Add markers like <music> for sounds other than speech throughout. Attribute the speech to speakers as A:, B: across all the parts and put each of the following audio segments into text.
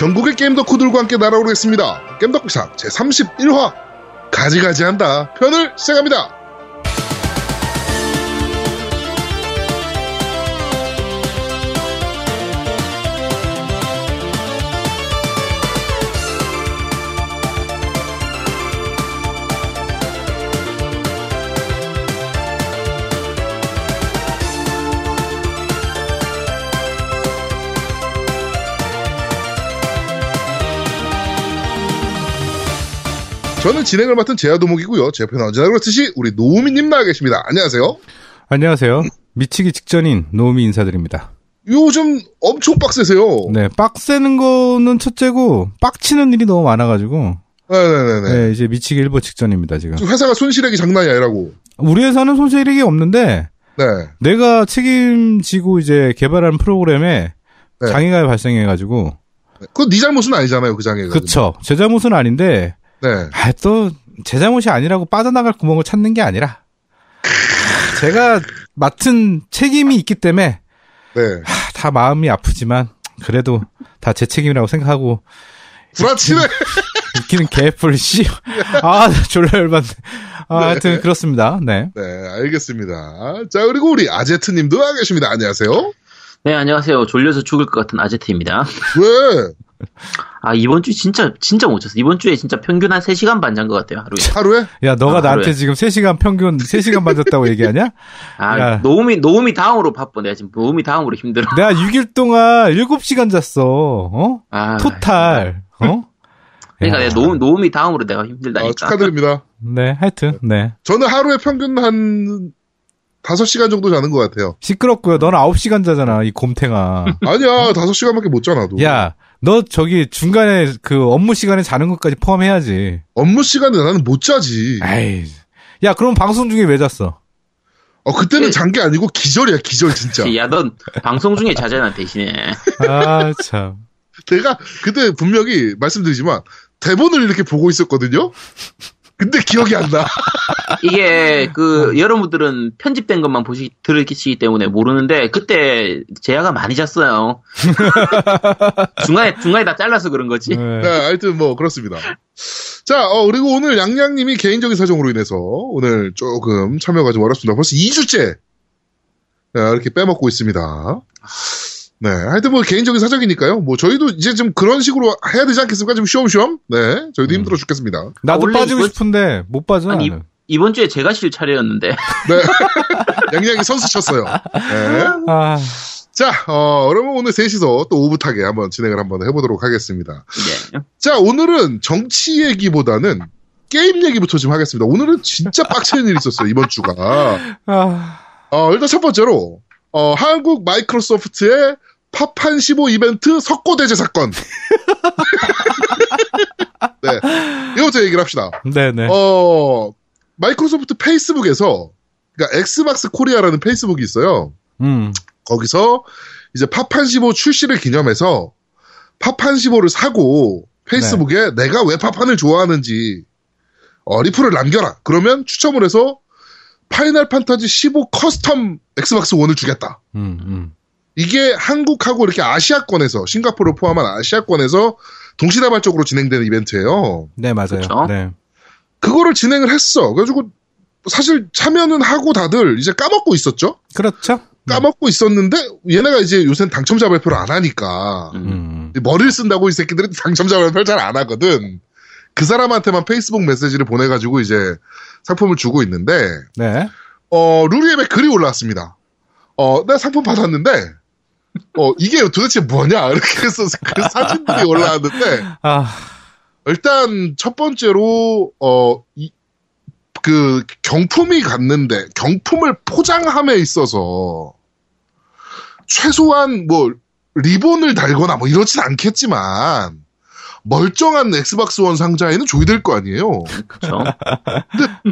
A: 전국의 게임 덕후들과 함께 날아오르겠습니다. 게임 덕후상 제31화 가지가지한다 편을 시작합니다. 저는 진행을 맡은 제아도목이고요. 제 옆에는 언제나 그렇듯이 우리 노우미님 나와 계십니다. 안녕하세요.
B: 안녕하세요. 미치기 직전인 노미 인사드립니다.
A: 요즘 엄청 빡세세요.
B: 네, 빡세는 거는 첫째고 빡치는 일이 너무 많아가지고
A: 네네네.
B: 네, 이제 미치기 일보 직전입니다 지금.
A: 지금 회사가 손실액이 장난이 아니라고.
B: 우리 회사는 손실이 없는데
A: 네.
B: 내가 책임지고 이제 개발한 프로그램에
A: 네.
B: 장애가 발생해가지고
A: 그건 네 잘못은 아니잖아요, 그 장애가.
B: 그쵸. 제 잘못은 아닌데
A: 네.
B: 아, 또, 제 잘못이 아니라고 빠져나갈 구멍을 찾는 게 아니라, 제가 맡은 책임이 있기 때문에,
A: 네.
B: 하, 다 마음이 아프지만, 그래도 다 제 책임이라고 생각하고,
A: 불아치네.
B: 웃기는 개뿔, 씨. 아, 졸라 열받네. 아, 하여튼, 그렇습니다. 네.
A: 네, 알겠습니다. 자, 그리고 우리 아제트 님도 나와 계십니다. 안녕하세요.
C: 네, 안녕하세요. 졸려서 죽을 것 같은 아제트입니다.
A: 왜?
C: 아, 이번 주 진짜, 진짜 못 잤어. 이번 주에 진짜 평균 한 3시간 반 잔 것 같아요, 하루에.
A: 하루에?
B: 야, 너가
C: 아,
B: 나한테
C: 그래.
B: 지금 3시간 평균, 3시간 맞았다고 얘기하냐?
C: 아,
B: 야.
C: 노움이, 노움이 다음으로 바빠. 내가 지금 노움이 다음으로 힘들어.
B: 내가 6일 동안 7시간 잤어. 어?
C: 아,
B: 토탈. 어?
C: 그러니까
B: 야.
C: 내가 노움, 노움이 다음으로 내가
A: 아,
C: 힘들다니까.
A: 축하드립니다.
B: 네, 하여튼, 네.
A: 저는 하루에 평균 한 5시간 정도 자는 것 같아요.
B: 시끄럽고요. 너는 9시간 자잖아, 이 곰탱아. <laughs>
A: 아니야, 5시간밖에 못 자, 나도.
B: 야, 너 저기 중간에 그 업무 시간에 자는 것까지 포함해야지.
A: 업무 시간에 나는 못 자지.
B: 에이. 야, 그럼 방송 중에 왜 잤어?
A: 어, 그때는
C: 그-
A: 잔게 아니고 기절이야, 기절, 진짜.
C: 야, 넌 방송 중에 자잖아, 대신에.
B: 아, 참.
A: 제가 그때 분명히 말씀드리지만, 대본을 이렇게 보고 있었거든요? 근데 기억이 안 나. <laughs>
C: 이게, 그, 여러분들은 편집된 것만 보시, 들으시기 때문에 모르는데, 그때 제아가 많이 잤어요. <laughs> 중간에, 중간에 다 잘라서 그런 거지.
A: 네,
B: 네.
A: 하여튼 뭐 그렇습니다. 자, 어, 그리고 오늘 양양님이 개인적인 사정으로 인해서 오늘 조금 참여가 좀 어렵습니다. 벌써 2주째 이렇게 빼먹고 있습니다. 네, 하여튼 뭐 개인적인 사정이니까요. 뭐 저희도 이제 좀 그런 식으로 해야 되지 않겠습니까? 좀 쉬엄쉬엄. 네, 저희도 힘들어 죽겠습니다.
B: 나도
C: 아, 원래
B: 빠지고
C: 이거-
B: 싶은데 못 빠져.
C: 아니,
B: 나는.
C: 이번 주에 제가 실 차례였는데. <laughs>
A: 네, 양양이 선수 쳤어요. 네.
B: 아,
A: 자, 어, 그러면 오늘 셋이서 또 오붓하게 한번 진행을 한번 해보도록 하겠습니다.
C: 네.
A: 자, 오늘은 정치 얘기보다는 게임 얘기부터 좀 하겠습니다. 오늘은 진짜 빡치는 일이 있었어요, 이번 주가.
B: 아,
A: 어, 일단 첫 번째로, 어, 한국 마이크로소프트의 팝한 15 이벤트 석고대제 사건. <laughs> 네. 이거부터 얘기를 합시다.
B: 네네.
A: 어, 마이크로소프트 페이스북에서, 그러니까 엑스박스 코리아라는 페이스북이 있어요.
B: 음,
A: 거기서 이제 파판 15 출시를 기념해서 파판 15를 사고 페이스북에 내가 왜 파판을 좋아하는지 어, 리플을 남겨라. 그러면 추첨을 해서 파이널 판타지 15 custom 엑스박스 1을 주겠다.
B: 음, 음.
A: 이게 한국하고 이렇게 아시아권에서 싱가포르를 포함한 아시아권에서 동시다발적으로 진행되는 이벤트예요.
B: 네, 맞아요.
C: 그쵸?
B: 네.
A: 그거를 진행을 했어. 그래가지고 사실 참여는 하고 다들 이제 까먹고 있었죠.
B: 그렇죠?
A: 까먹고 있었는데 얘네가 이제 요새는 당첨자 발표를 안 하니까
C: 음.
B: 음.
A: 머리를 쓴다고 이 새끼들은 당첨자 발표를 잘 안 하거든. 그 사람한테만 페이스북 메시지를 보내가지고 이제 상품을 주고 있는데
B: 네.
A: 어 루리앱에 글이 올라왔습니다. 어 내가 상품 받았는데 어 이게 도대체 뭐냐 이렇게 해서 그 사진들이 올라왔는데
B: 아,
A: 일단 첫 번째로 어, 어 그 경품이 갔는데 경품을 포장함에 있어서 최소한 뭐 리본을 달거나 뭐 이러진 않겠지만 멀쩡한 엑스박스 원 상자에는 줘야 될 거 아니에요.
C: 그쵸.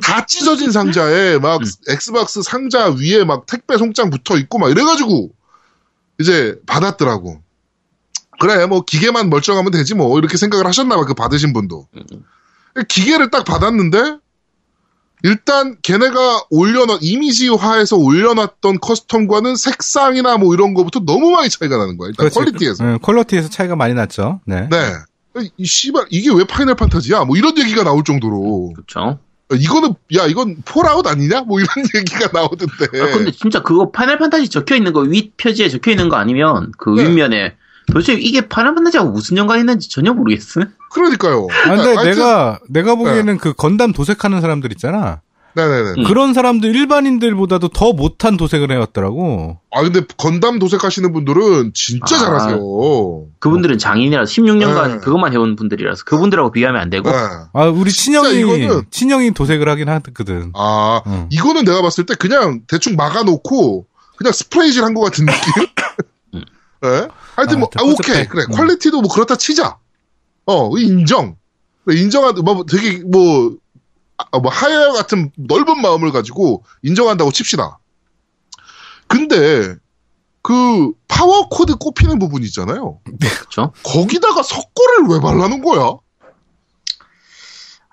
A: 다 찢어진 상자에 막 엑스박스 상자 위에 막 택배 송장 붙어 있고 막 이래가지고 이제 받았더라고. 그래 뭐 기계만 멀쩡하면 되지 뭐 이렇게 생각을 하셨나봐 그 받으신 분도. 기계를 딱 받았는데 일단 걔네가 올려놨 이미지화해서 올려놨던 custom과는 색상이나 뭐 이런 거부터 너무 많이 차이가 나는 거야. 일단
B: 그렇지.
A: quality에서.
B: 네, quality에서 차이가 많이 났죠. 네.
A: 네. 이 씨발 이게 왜 파이널 판타지야? 뭐 이런 얘기가 나올 정도로
C: 그렇죠.
A: 이거는 야 이건 폴아웃 아니냐? 뭐 이런 <laughs> 얘기가 나오던데.
C: 아, 근데 진짜 그거 파이널 판타지 적혀 있는 거 윗 표지에 적혀 있는 거 아니면 그
A: 네.
C: 윗면에 도대체 이게 파이널 판타지하고 무슨 연관이 있는지 전혀 모르겠어.
A: 그러니까요.
B: 아, 근데
A: 하여튼-
B: 내가, 내가 보기에는 그 건담 도색하는 사람들 있잖아.
A: 네네네.
C: 음.
B: 그런 사람들 일반인들보다도 더 못한 도색을 해왔더라고.
A: 아 근데 건담 도색하시는 분들은 진짜
C: 아.
A: 잘하세요.
C: 그분들은 장인이라서 16년간
A: 네.
C: 그것만 해온 분들이라서 그분들하고 비교하면 안 되고
A: 네.
B: 아, 우리 친형이,
A: 이거는-
B: 친형이 도색을 하긴 하거든.
A: 아
B: 응.
A: 이거는 내가 봤을 때 그냥 대충 막아놓고 그냥 스프레이질 한 것 같은 느낌. <laughs>
C: 음. <laughs>
A: 네? 하여튼 뭐
B: 아,
A: 아, 오케이. 그래
B: 음.
A: 퀄리티도 뭐 그렇다 치자. 어 인정. 인정한 뭐 되게 뭐. 아, 뭐 하야 같은 넓은 마음을 가지고 인정한다고 칩시다. 근데 그 파워 코드 꼽히는 부분 있잖아요.
C: 그렇죠.
A: 거기다가 석고를 왜 발라놓은 거야?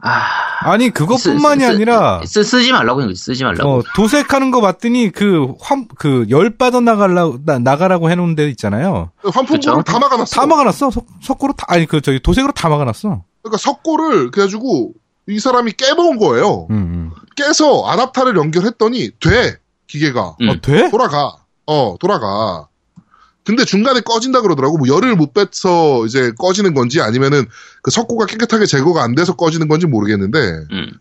C: 아,
B: 아니, 그것뿐만이
C: 쓰- 쓰-
B: 아니라,
C: 쓰, 쓰지 말라고 한 거지. 쓰지 말라고.
B: 어, 도색하는 거 봤더니 그 환, 그 열 빠져 나가라고, 나, 나가라고 해놓은 데 있잖아요.
A: 환풍구를
C: 그쵸?
A: 다 막아놨어.
B: 다 막아놨어. 석, 석고로 다, 아니, 그, 저기, 도색으로 다 막아놨어.
A: 그러니까 석고를 그래가지고 이 사람이 깨먹은 거예요.
B: 음, 음.
A: 깨서 아답타를 연결했더니 돼 기계가
C: 음.
B: 어, 돼?
A: 돌아가. 어 돌아가. 근데 중간에 꺼진다 그러더라고. 뭐 열을 못 빼서 이제 꺼지는 건지 아니면은 그 석고가 깨끗하게 제거가 안 돼서 꺼지는 건지 모르겠는데
C: 음.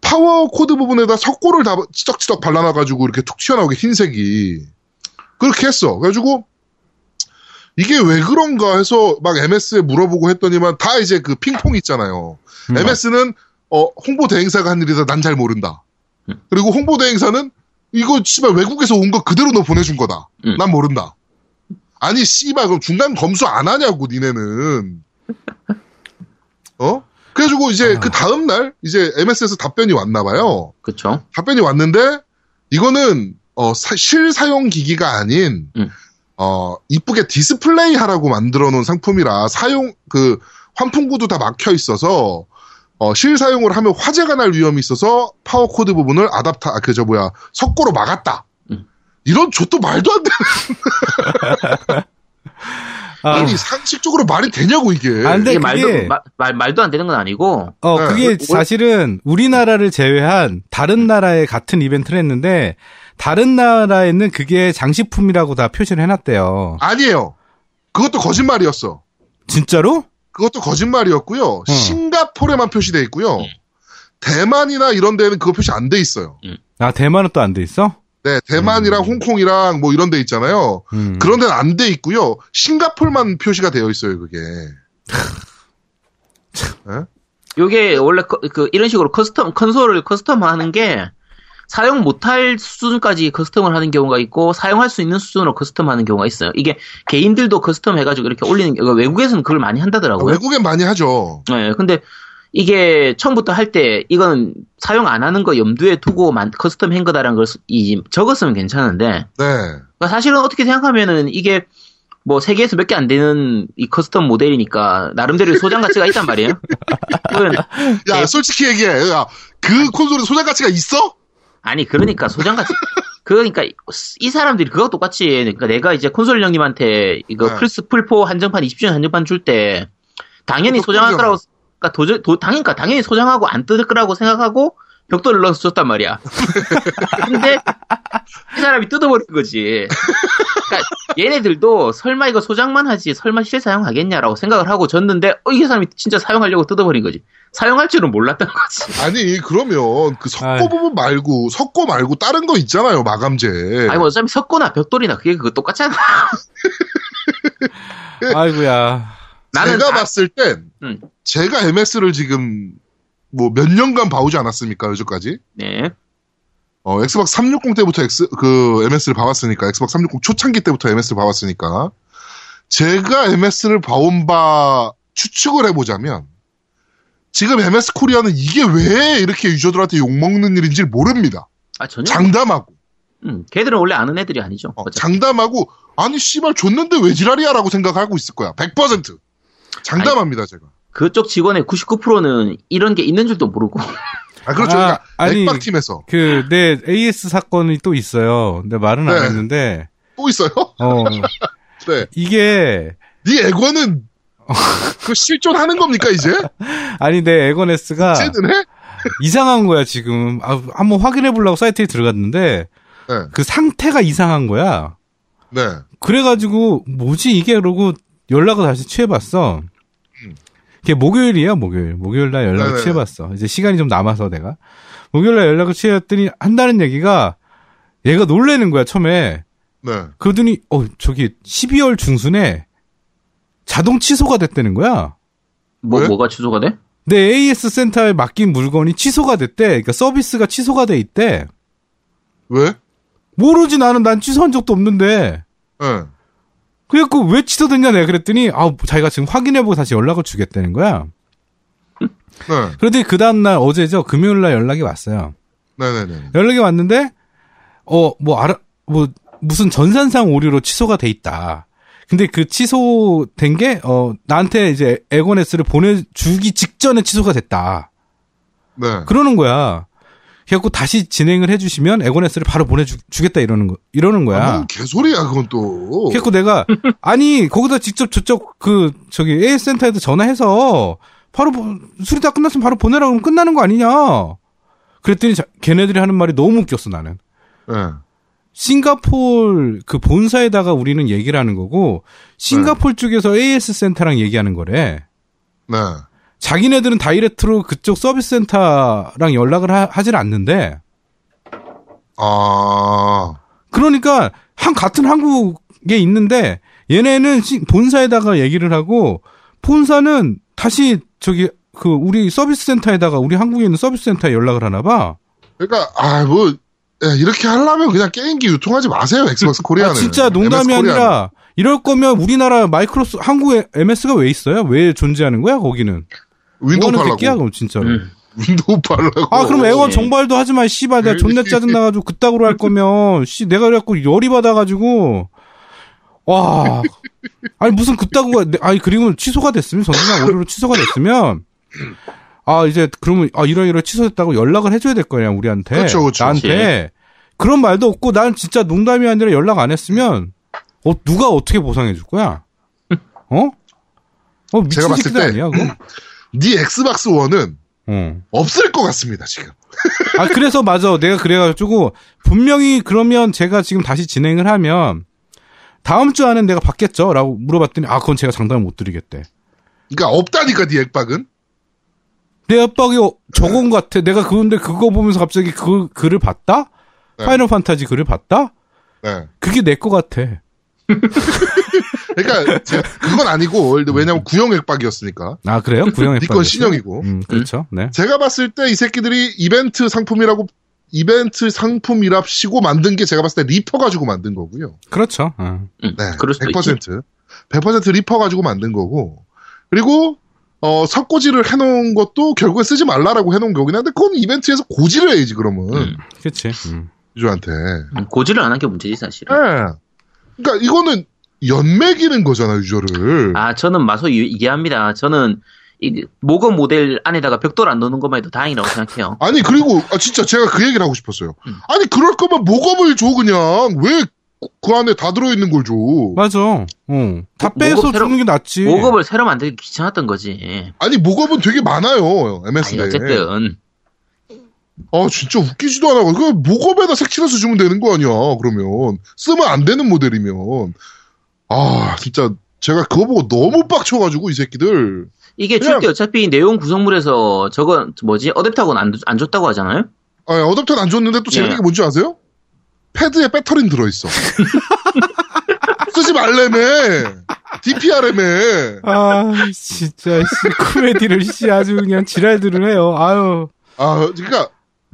A: 파워 코드 부분에다 석고를 다 치덕치덕 발라놔가지고 이렇게 툭 튀어나오게 흰색이 그렇게 했어. 그래가지고 이게 왜 그런가 해서 막 MS에 물어보고 했더니만 다 이제 그 핑퐁 있잖아요.
B: 음.
A: MS는 어, 홍보 대행사가 한 일이다. 난 잘 모른다.
C: 음.
A: 그리고 홍보 대행사는 이거 씨발 외국에서 온 거 그대로 너 보내준 거다.
C: 음.
A: 난 모른다. 아니 씨발 그럼 중간 검수 안 하냐고 니네는. 어? 그래가지고 이제
B: 아.
A: 그 다음 날 이제 MS에서 답변이 왔나 봐요.
C: 그렇죠.
A: 답변이 왔는데 이거는 어, 사- 실 사용 기기가 아닌
C: 음.
A: 어, 이쁘게 디스플레이 하라고 만들어 놓은 상품이라 사용 그 환풍구도 다 막혀 있어서 어, 실사용을 하면 화재가 날 위험이 있어서 파워 코드 부분을 아답타 아, 그저 뭐야 석고로 막았다.
C: 음.
A: 이런 저도 말도 안 되는 <laughs>
B: 아,
A: 아니 상식적으로 말이 되냐고 이게.
B: 아, 근데
C: 이게
B: 그게-
C: 말도 마- 말, 말도 안 되는 건 아니고
B: 어,
A: 네.
B: 그게
C: 올-
B: 사실은 우리나라를 제외한 다른 나라에 같은 이벤트를 했는데, 다른 나라에는 그게 장식품이라고 다 표시를 해놨대요.
A: 아니에요. 그것도 거짓말이었어.
B: 진짜로?
A: 그것도 거짓말이었고요. 싱가포르에만 표시돼 있고요.
C: 음.
A: 대만이나 이런 데는 그거 표시 안 돼 있어요.
B: 아, 대만은 또 안 돼 있어?
A: 네, 대만이랑
B: 음.
A: 홍콩이랑 뭐 이런 데 있잖아요.
B: 음.
A: 그런 데는 안 돼 있고요. 싱가폴만 표시가 되어 있어요, 그게. <laughs>
C: 요게 원래 그, 그 이런 식으로 커스텀 컨솔을 커스텀하는 게 사용 못할 수준까지 커스텀을 하는 경우가 있고 사용할 수 있는 수준으로 커스텀하는 경우가 있어요. 이게 개인들도 커스텀 해가지고 이렇게 올리는 게 외국에서는 그걸 많이 한다더라고요.
A: 외국엔 많이 하죠.
C: 네, 근데 이게 처음부터 할 때 이건 사용 안 하는 거 염두에 두고 만, 커스텀 한 거다라는 걸 이, 적었으면 괜찮은데
A: 네.
C: 그러니까 사실은 어떻게 생각하면은 이게 뭐 세계에서 몇 개 안 되는 이 커스텀 모델이니까 나름대로 소장 가치가 있단 말이에요. <laughs>
A: 야,
C: 예.
A: 솔직히 얘기해. 야, 그 콘솔에 소장 가치가 있어?
C: 아니 그러니까 소장 가치 <laughs> 그러니까 이 사람들이 그거 똑같이 그러니까 내가 이제 콘솔 형님한테 이거
A: 네.
C: 플스 플포 한정판 20주년 한정판 줄 때 당연히
A: 그것도
C: 소장할. 거라고 그러니까 도저 도, 당연히 그러니까 당연히 소장하고 안 뜯을 거라고 생각하고 벽돌을 넣어서 줬단 말이야. <laughs> 근데 이 사람이 뜯어버린 거지. 그러니까 얘네들도 설마 이거 소장만 하지 설마 실 사용하겠냐라고 생각을 하고 줬는데 어, 이 사람이 진짜 사용하려고 뜯어버린 거지. 사용할 줄은 몰랐던 거지.
A: 아니, 그러면 그 석고. 부분 말고, 석고 말고 다른 거 있잖아요, 마감재.
C: 아니 뭐 어차피 석고나 벽돌이나 그게 그거 똑같잖아.
B: 아이고야.
C: 나는
A: 제가
C: 다-
A: 봤을 땐,
C: 음.
A: 제가 MS를 지금, 뭐 몇 년간 봐오지 않았습니까, 요즘까지?
C: 네.
A: 어, 엑스박스 360 때부터 엑스, 그, MS를 봐왔으니까, 엑스박스 360 초창기 때부터 MS를 봐왔으니까, 제가 MS를 봐온 바 추측을 해보자면, 지금 MS 코리아는 이게 왜 이렇게 유저들한테 욕먹는 일인지 모릅니다.
C: 아 전혀.
A: 장담하고,
C: 음, 걔들은 원래 아는 애들이 아니죠.
A: 어. 장담하고, 아니, 씨발, 줬는데 왜 지랄이야? 라고 생각하고 있을 거야. 100%. 장담합니다, 제가.
C: 그쪽 직원의 99%는 이런 게 있는 줄도 모르고.
A: 아, 그렇죠.
B: 아,
A: 그러니까
B: 아니,
A: 액박팀에서
B: 그, 내 AS 사건이 또 있어요. 근데 말은 안
A: 네.
B: 했는데,
A: 또 있어요?
B: 어, <laughs>
A: 네.
B: 이게,
A: 네 애관은 <laughs> 그 실존하는 겁니까 이제?
B: 아니, 내 에거네스가
A: 쟤는 해?
B: 이상한 거야, 지금. 아, 한번 확인해 보려고 사이트에 들어갔는데,
A: 네.
B: 그 상태가 이상한 거야.
A: 네.
B: 그래가지고, 뭐지, 이게? 그러고 연락을 다시 취해봤어. 이게 목요일이에요, 목요일. 목요일 날 연락을
A: 네네.
B: 취해봤어. 이제 시간이 좀 남아서 내가. 목요일 날 연락을 취했더니 한다는 얘기가 얘가 놀래는 거야, 처음에.
A: 네.
B: 그러더니, 어, 저기 12월 중순에 자동 취소가 됐다는 거야.
C: 뭐,
A: 왜?
C: 뭐가 취소가 돼?
B: 내 AS 센터에 맡긴 물건이 취소가 됐대. 그러니까 서비스가 취소가 돼 있대.
A: 왜?
B: 모르지 나는 난 취소한 적도 없는데.
A: 네.
B: 그래갖고 왜 취소됐냐 내가 그랬더니 아 자기가 지금 확인해보고 다시 연락을 주겠다는 거야. <laughs>
A: 네.
B: 그러더니 그 다음날 어제죠 금요일날 연락이 왔어요.
A: 네네네.
B: 연락이 왔는데 어 뭐 알아 뭐 무슨 전산상 오류로 취소가 돼 있다. 근데 그 취소된 게 어 나한테 이제 에고네스를 보내주기 직전에 취소가 됐다.
A: 네.
B: 그러는 거야. 그래갖고 다시 진행을 해주시면 에고네스를 바로 보내주겠다 이러는 거 이러는 거야.
A: 아, 뭔 개소리야 그건 또.
B: 그래갖고 내가 <laughs> 아니 거기다 직접 저쪽 그 저기 AS 센터에도 전화해서 바로 보- 수리 다 끝났으면 바로 보내라 그러면 끝나는 거 아니냐. 그랬더니 자- 걔네들이 하는 말이 너무 웃겼어 나는.
A: 네.
B: 싱가폴 그 본사에다가 우리는 얘기를 하는 거고 싱가폴 쪽에서 AS 센터랑 얘기하는 거래.
A: 네.
B: 자기네들은 다이렉트로 그쪽 서비스 센터랑 연락을 하, 하질 않는데
A: 아.
B: 그러니까 한 같은 한국에 있는데 얘네는 시- 본사에다가 얘기를 하고 본사는 다시 저기 그 우리 서비스 센터에다가 우리 한국에 있는 서비스 센터에 연락을 하나 봐.
A: 그러니까 아뭐 이렇게 하려면 그냥 게임기 유통하지 마세요 엑스박스 코리아는.
B: 아, 진짜 농담이. 아니라 이럴 거면 우리나라 마이크로소 한국에 MS가 왜 있어요? 왜 존재하는 거야 거기는?
A: 윈도우 팔라고.
B: 새끼야 그럼 진짜로.
C: 음.
A: 윈도우 팔라고.
B: 아 그럼 엑원
C: 예.
B: 정발도 하지 마 씨발 내가 존나 짜증 나가지고 그따구로 할 거면 <laughs> 씨 내가 그래갖고 열이 받아가지고 와 아니 무슨 그따구가 내- 아니 그리고 취소가 됐으면 전산 오류로 취소가 됐으면 아 이제 그러면 아 이러 이러 취소됐다고 연락을 해줘야 될 거냐 우리한테
A: 그렇죠, 그렇죠.
B: 나한테 그런 말도 없고 난 진짜 농담이 아니라 연락 안 했으면 어 누가 어떻게 보상해 줄 거야 어? 어 미친
A: 제가 봤을 때
B: 아니야 그거? <laughs>
A: 네 엑스박스 원은
B: 어.
A: 없을 것 같습니다 지금. <laughs>
B: 아, 그래서 맞아. 내가 그래가지고, 분명히 그러면 제가 지금 다시 진행을 하면, 다음 주 안엔 내가 받겠죠? 라고 물어봤더니, 아, 그건 제가 장담을 못 드리겠대.
A: 그러니까 없다니까 네 액박은.
B: 내 액박이 어, 저건 같아. 내가 그건데 그거 보면서 갑자기 그 글을 봤다?
A: 네.
B: 파이널 판타지 글을 봤다?
A: 네.
B: 그게 내 거 같아. <laughs>
A: 그러니까 제가 그건 아니고 왜냐면 구형 액박이었으니까.
B: 아, 그래요? 구형
A: 니건
B: 앱
A: 신형이고.
B: 음, 그렇죠. 네.
A: 제가 봤을 때 이 새끼들이 이벤트 상품이라고 이벤트 상품이랍시고 만든 게 제가 봤을 때 리퍼 가지고 만든 거고요.
B: 그렇죠. 어.
C: 음,
A: 네.
C: 그럴 수도 있지.
A: 100%. 100% 리퍼 가지고 만든 거고. 그리고 어, 석고질을 해놓은 것도 결국에 쓰지 말라라고 해놓은 거긴 한데 그건 이벤트에서 고지를 해야지 그러면
C: 음.
B: 그치. 음.
A: 유저한테.
C: 음, 고지를 안 한 게 문제지 사실은.
A: 예. 그러니까 이거는 연맥이는 거잖아 유저를.
C: 아 저는 마소 이- 이해합니다. 저는 이 모건 모델 안에다가 벽돌 안 넣는 것만 해도 다행이라고 생각해요. <laughs>
A: 아니 그리고 아, 진짜 제가 그 얘기를 하고 싶었어요.
C: 음.
A: 아니 그럴 거면 모검을 줘 그냥 왜 그 안에 다 들어있는 걸 줘.
B: 맞아. 어. 다
C: 모-
B: 빼서
C: 새로-
B: 주는 게 낫지.
C: 모급을 새로 만들기 귀찮았던 거지.
A: 아니 모검은 되게 많아요 MS
C: 아니
A: 에
C: 어쨌든
A: 아 진짜 웃기지도 않아. 그 모검에다 색칠해서 주면 되는 거 아니야. 그러면 쓰면 안 되는 모델이면 아 진짜 제가 그거 보고 너무 빡쳐가지고 이 새끼들.
C: 이게
A: 그냥-
C: 줄때 어차피 내용 구성물에서 저거 뭐지 어댑터고는 안, 안 줬다고 하잖아요.
A: 아 어댑터는 안 줬는데 또 재밌는
C: 예.
A: 게 뭔지 아세요? 패드에 배터리는 들어있어. <laughs> 쓰지 말래매. DPRM에.
B: 아, 진짜, 씨, 코미디를, 씨, 아주 그냥 지랄들을 해요. 아유.
A: 아, 그러니까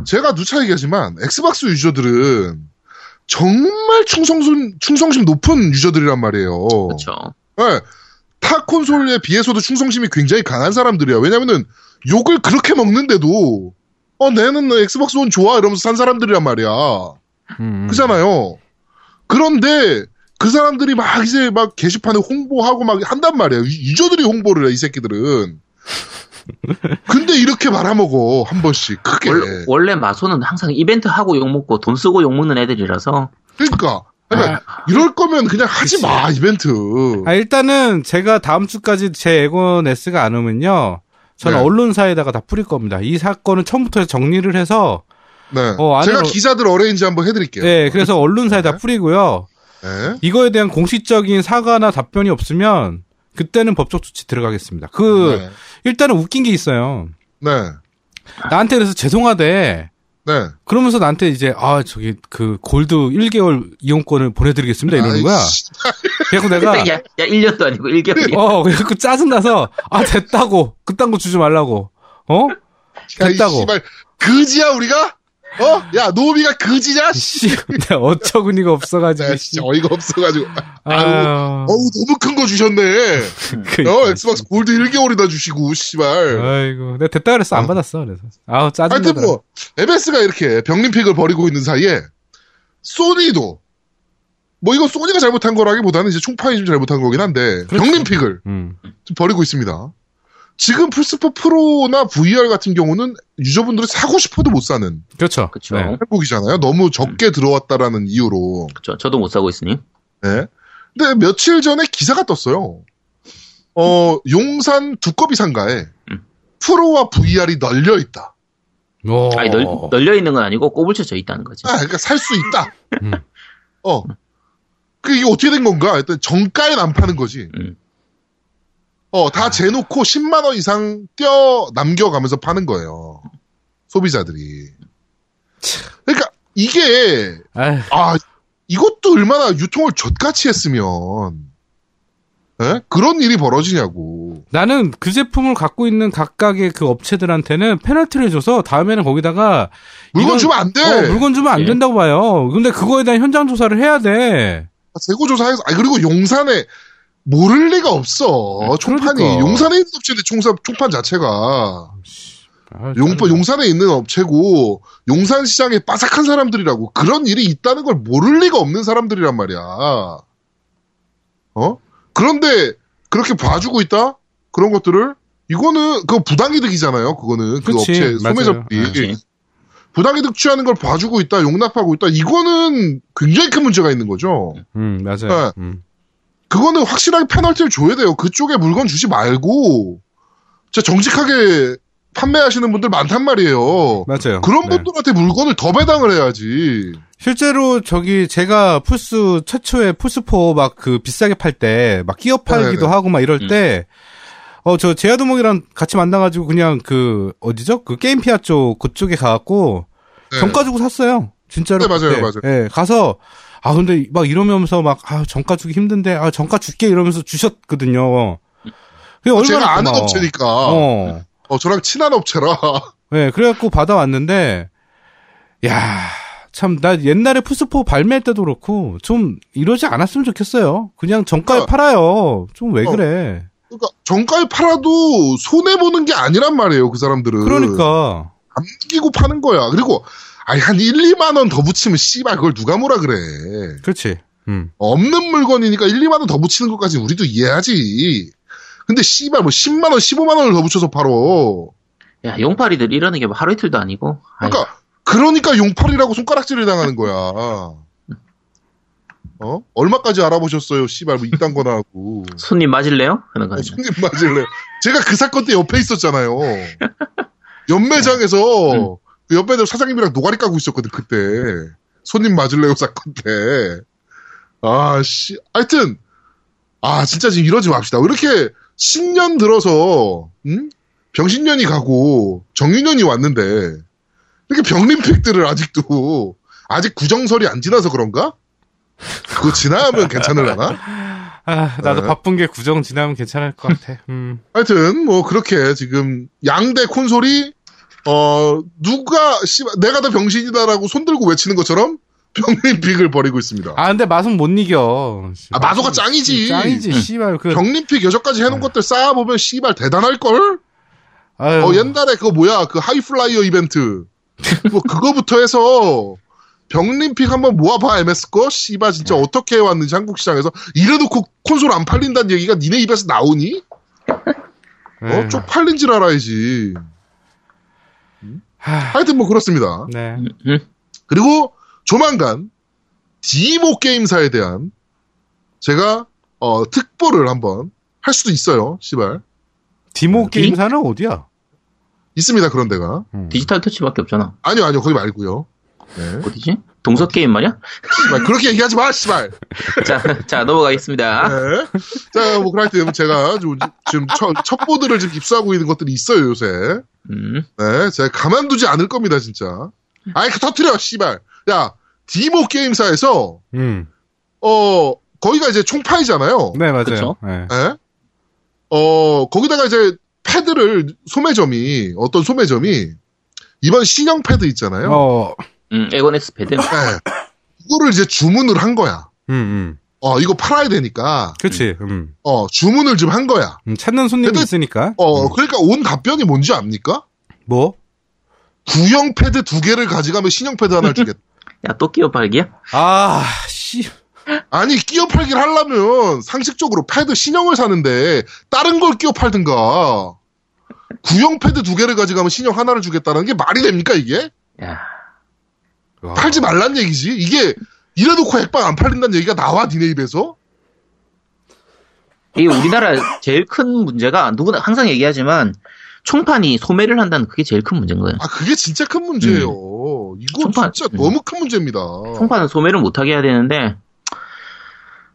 A: 제가 누차 얘기하지만 엑스박스 유저들은 정말 충성심 충성심 높은 유저들이란 말이에요.
C: 그렇죠.
A: 예. 타 콘솔에 비해서도 충성심이 굉장히 강한 사람들이야. 왜냐면은 욕을 그렇게 먹는데도 어, 내는 엑스박스 원 좋아 이러면서 산 사람들이란 말이야.
B: 음.
A: 그잖아요. 그런데 그 사람들이 막 이제 막 게시판에 홍보하고 막 한단 말이야. 유- 유저들이 홍보를 해, 이 새끼들은. 근데 이렇게 말아먹어 한 번씩 크게.
C: 원래, 원래 마소는 항상 이벤트 하고 욕 먹고 돈 쓰고 욕 먹는 애들이라서
A: 그러니까 그러니까 이럴 거면 그냥 하지 마 이벤트.
B: 아, 일단은 제가 다음 주까지 제 에곤 S가 안 오면요. 저는
A: 네.
B: 언론사에다가 다 뿌릴 겁니다. 이 사건은 처음부터 정리를 해서,
A: 네.
B: 어,
A: 제가 기자들 어레인지 한번 해드릴게요.
B: 네, 그래서 언론사에다 뿌리고요.
A: 네.
B: 이거에 대한 공식적인 사과나 답변이 없으면, 그때는 법적 조치 들어가겠습니다. 그,
A: 네.
B: 일단은 웃긴 게 있어요.
A: 네.
B: 나한테 그래서 죄송하대.
A: 네.
B: 그러면서 나한테 이제, 아, 저기, 그, 골드 1개월 이용권을 보내드리겠습니다. 이러는 거야. 그래갖고 내가,
C: 야, 야 1년도 아니고 1개월이야.
B: 어, 그래갖고 짜증 나서, 아, 됐다고. 그딴 거 주지 말라고. 어?
A: 야, 이
B: 됐다고.
A: 씨발 그지야 우리가? 어? 야 노비가 그지냐?
B: 씨, 내가 어처구니가 없어가지고,
A: 야,
B: 씨.
A: 진짜 어이가 없어가지고. 아유, 어우 너무 큰 거 주셨네.
B: 그니까.
A: 어 엑스박스 골드 1개월이나 주시고 씨발.
B: 아이고, 내가 됐다 그랬어. 안 받았어. 그래서. 아우,
A: 하여튼
B: 짜증나더라.
A: 뭐 MS가 이렇게 병림픽을 벌이고 있는 사이에 소니도 뭐 이거 소니가 잘못한 거라기보다는 이제 총판이 좀 잘못한 거긴 한데
B: 그렇죠.
A: 병림픽을
B: 음.
A: 좀 벌이고 있습니다. 지금 플스4 프로나 VR 같은 경우는 유저분들이 사고 싶어도 못 사는
B: 그렇죠.
C: 그쵸.
B: 네.
A: 행복이잖아요. 너무 적게 들어왔다라는 이유로.
C: 저, 저도 못 사고 있으니.
A: 네. 근데 며칠 전에 기사가 떴어요. 어, 용산 두꺼비 상가에
C: 음.
A: 프로와 VR이 널려 있다.
B: 오.
C: 아니, 널, 널려 있는 건 아니고 꼬불쳐져 있다는 거지.
A: 아, 그러니까 살 수 있다.
B: 음.
A: 어. 그 이게 어떻게 된 건가? 일단 정가엔 안 파는 거지.
C: 음.
A: 어, 다 재놓고 10만 원 이상 떼어 남겨가면서 파는 거예요. 소비자들이. 그러니까 이게
B: 아휴,
A: 아 이것도 얼마나 유통을 젖같이 했으면 에? 그런 일이 벌어지냐고.
B: 나는 그 제품을 갖고 있는 각각의 그 업체들한테는 페널티를 줘서 다음에는 거기다가
A: 물건
B: 이건-
A: 주면 안 돼.
B: 어, 물건 주면 안
C: 예.
B: 된다고 봐요. 근데 그거에 대한 현장 조사를 해야 돼.
A: 재고 조사해서 아 그리고 용산에 모를 리가 없어.
B: 음,
A: 총판이
B: 그러니까.
A: 용산에 있는 업체인데 총사 총판 자체가
B: 아,
A: 용. 용산에 있는 업체고 용산 시장에 빠삭한 사람들이라고 그런 일이 있다는 걸 모를 리가 없는 사람들이란 말이야. 어? 그런데 그렇게 봐주고 있다? 그런 것들을 이거는 그 부당이득이잖아요. 그거는 그
B: 그치,
A: 업체. 소매점이. 부당이득 취하는 걸 봐주고 있다, 용납하고 있다. 이거는 굉장히 큰 문제가 있는 거죠.
B: 음, 맞아요.
A: 네.
B: 음.
A: 그거는 확실하게 페널티를 줘야 돼요. 그쪽에 물건 주지 말고 진짜 정직하게 판매하시는 분들 많단 말이에요.
B: 맞아요.
A: 그런
B: 네.
A: 분들한테 물건을 더 배당을 해야지.
B: 실제로 저기 제가 플스 최초에 플스4 막 그 비싸게 팔 때 막 끼어 팔기도
A: 네네.
B: 하고 막 이럴
C: 음.
B: 때 어 저 제아두목이랑 같이 만나가지고 그냥 그 어디죠 그 게임피아 쪽 그쪽에 가갖고
A: 네.
B: 정가 주고 샀어요 진짜로
A: 네, 맞아요,
B: 그때.
A: 맞아요.
B: 예 가서 아 근데 막 이러면서 막아 정가 주기 힘든데 아 정가 줄게 이러면서 주셨거든요. 그게 얼마나
A: 제가 아는
B: 고마워.
A: 업체니까.
B: 어.
A: 어, 저랑 친한 업체라. <laughs>
B: 네, 그래갖고 받아왔는데, 야, 참, 나 옛날에 플스4 발매할 때도 그렇고, 좀 이러지 않았으면 좋겠어요. 그냥 정가에
A: 어.
B: 팔아요. 좀왜
A: 어.
B: 그래.
A: 그러니까 정가에 팔아도 손해 보는 게 아니란 말이에요. 그 사람들은.
B: 그러니까.
A: 남기고 파는 거야. 그리고 아니 한 1, 2만 원 더 붙이면 씨발 그걸 누가 뭐라 그래.
B: 그렇지. 음.
A: 없는 물건이니까 1, 2만 원 더 붙이는 것까지 우리도 이해하지. 근데 씨발 뭐 10만 원, 15만 원을 더 붙여서 팔어.
C: 야, 용팔이들 이러는 게 뭐 하루 이틀도 아니고.
A: 그러니까 그러니까 용팔이라고 손가락질을 당하는 거야. 어? 얼마까지 알아보셨어요? 씨발 뭐 이딴 거나 하고. <laughs>
C: 손님 맞을래요? 하는 거
A: 어. 손님 맞을래. 제가 그 사건 때 옆에 있었잖아요. <laughs> 연매장에서 그 옆에 사장님이랑 노가리 까고 있었거든 그때. 손님 맞을래요 사건 때. 아 씨. 하여튼 아 진짜 지금 이러지 맙시다. 왜 이렇게 신년 들어서 음? 병신년이 가고 정유년이 왔는데 이렇게 병림팩들을 아직도 아직 구정설이 안 지나서 그런가? 그거 지나면 괜찮을라나?
B: 아, 나도
A: 네.
B: 바쁜 게 구정 지나면 괜찮을 것 같아. 음.
A: 하여튼 뭐 그렇게 지금 양대 콘솔이 어 누가 씨 내가 더 병신이다라고 손들고 외치는 것처럼 병림픽을 벌이고 있습니다.
B: 아, 근데 맛은 못 이겨.
A: 아, 마소가 짱이지.
B: 짱이지,
C: 응.
B: 씨발. 그,
A: 병림픽 여전까지 해놓은 것들 쌓아보면 씨발 대단할 걸.
B: 아유,
A: 어 옛날에 그거 뭐야 그 하이플라이어 이벤트 <laughs> 뭐 그거부터 해서 병림픽 한번 모아봐 MS 거 씨발 진짜 어떻게 해왔는지 한국 시장에서 이래놓고 콘솔 안 팔린다는 얘기가 니네 입에서 나오니? <laughs>
B: 네.
A: 어, 쪽팔린 줄 알아야지.
B: 하,
A: 하여튼 뭐 그렇습니다.
B: 네.
C: 음, 음.
A: 그리고 조만간 디모 게임사에 대한 제가 어, 특보를 한번 할 수도 있어요. 시발.
B: 디모 게임사는 어디야?
A: 있습니다. 그런 데가.
B: 음.
C: 디지털 터치밖에 없잖아.
A: 아니요, 아니요. 거기 말고요. 네.
C: 어디지? 동서 게임 말이야?
A: 씨발, 그렇게 얘기하지 마, 씨발. <laughs>
C: 자, 자 넘어가겠습니다.
A: 네. 자, 뭐, 그럴 제가 좀, 지금 첫, 첩보들을 지금 입수하고 있는 것들이 있어요, 요새.
C: 음,
A: 네. 제가 가만두지 않을 겁니다, 진짜. 아이, 그 터트려, 씨발. 야, 디모 게임사에서,
B: 음.
A: 어, 거기가 이제 총파이잖아요.
B: 네, 맞아요. 네.
A: 예? 어, 거기다가 이제 패드를, 소매점이, 어떤 소매점이, 이번 신형 패드 있잖아요.
B: 어,
C: 음, 에고넥스 패드.
A: 예. 이거를 이제 주문을 한 거야.
B: 음, 음.
A: 어, 이거 팔아야 되니까,
B: 그치, 음.
A: 어, 주문을 좀 한 거야.
B: 음, 찾는 손님이
A: 근데-
B: 있으니까.
A: 어,
B: 음.
A: 그러니까 온 답변이 뭔지 압니까?
B: 뭐?
A: 구형 패드 두 개를 가져가면 신형 패드 하나를 주겠다. <laughs>
C: 야, 또 끼어 팔기야?
B: 아, 씨.
A: 아니, 끼어 팔기를 하려면 상식적으로 패드 신형을 사는데, 다른 걸 끼어 팔든가. 구형 패드 두 개를 가져가면 신형 하나를 주겠다는 게 말이 됩니까, 이게?
C: 야,
B: 와.
A: 팔지 말란 얘기지. 이게 이래놓고 핵방 안 팔린다는 얘기가 나와 니네 입에서?
C: 이게 우리나라 제일 큰 문제가 누구나 항상 얘기하지만 총판이 소매를 한다는 그게 제일 큰 문제인 거예요.
A: 아 그게 진짜 큰 문제예요. 이거
C: 총판-
A: 진짜
C: 음.
A: 너무 큰 문제입니다.
C: 총판은 소매를 못하게 해야 되는데,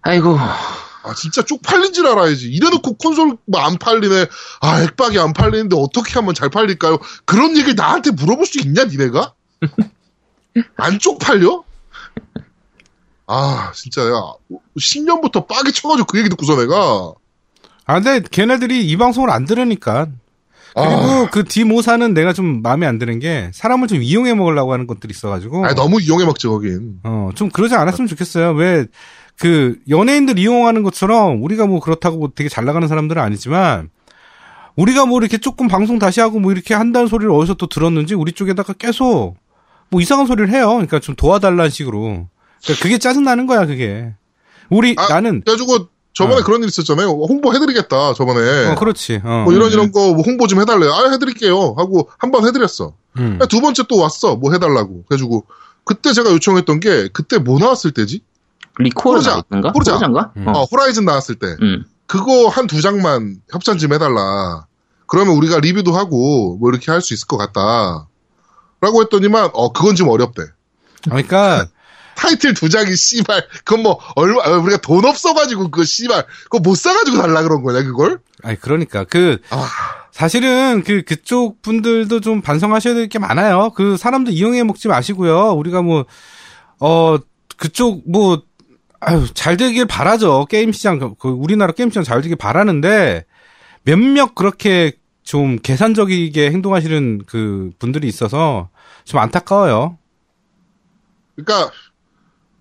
C: 아이고,
A: 아 진짜 쪽팔린 줄 알아야지. 이래놓고 콘솔 뭐안 팔리네. 아 핵박이 안 팔리는데 어떻게 하면 잘 팔릴까요? 그런 얘기를 나한테 물어볼 수 있냐 니네가? <laughs> 안 쪽팔려? 아 진짜 야 10년부터 빡이 쳐가지고 그 얘기 듣고서 내가
B: 아, 근데 걔네들이 이 방송을 안 들으니까. 그리고
A: 아,
B: 그 디모사는 내가 좀 마음에 안 드는 게 사람을 좀 이용해 먹으려고 하는 것들이 있어가지고.
A: 아니, 너무 이용해 먹지 거긴.
B: 어, 좀 그러지 않았으면 좋겠어요. 왜, 그, 연예인들 이용하는 것처럼, 우리가 뭐 그렇다고 뭐 되게 잘 나가는 사람들은 아니지만, 우리가 뭐 이렇게 조금 방송 다시 하고 뭐 이렇게 한다는 소리를 어디서 또 들었는지 우리 쪽에다가 계속 뭐 이상한 소리를 해요. 그러니까 좀 도와달라는 식으로. 그러니까 그게 짜증나는 거야, 그게. 우리,
A: 아,
B: 나는,
A: 그래가지고 저번에
B: 어.
A: 그런 일 있었잖아요. 홍보 해드리겠다 저번에.
B: 어, 그렇지. 어.
A: 뭐 이런 이런 거뭐 홍보 좀 해달래요. 아 해드릴게요 하고 한 번 해드렸어.
B: 음.
A: 두 번째 또 왔어 뭐 해달라고. 그래가지고 그때 제가 요청했던 게 그때 뭐 나왔을 때지?
C: 리코어 나왔던가?
A: 포르자.
C: 포르자인가?
B: 음.
C: 어.
A: 어, 호라이즌 나왔을 때
C: 음.
A: 그거 한 두 장만 협찬 좀 해달라. 그러면 우리가 리뷰도 하고 뭐 이렇게 할 수 있을 것 같다. 라고 했더니만 어 그건 좀 어렵대.
B: 그러니까, <laughs>
A: 타이틀 두 장이 씨발 그건 뭐 얼마 어, 우리가 돈 없어가지고 그 씨발 그거 못 사가지고 달라 그런 거냐 그걸?
B: 아니, 그러니까. 그,
A: 아.
B: 사실은 그, 그쪽 분들도 좀 반성하셔야 될 게 많아요. 그 사람들 이용해 먹지 마시고요. 우리가 뭐, 어, 그쪽 뭐, 아유, 잘 되길 바라죠. 게임 시장, 그- 그 우리나라 게임 시장 잘 되길 바라는데, 몇몇 그렇게 좀 계산적이게 행동하시는 그 분들이 있어서 좀 안타까워요.
A: 그러니까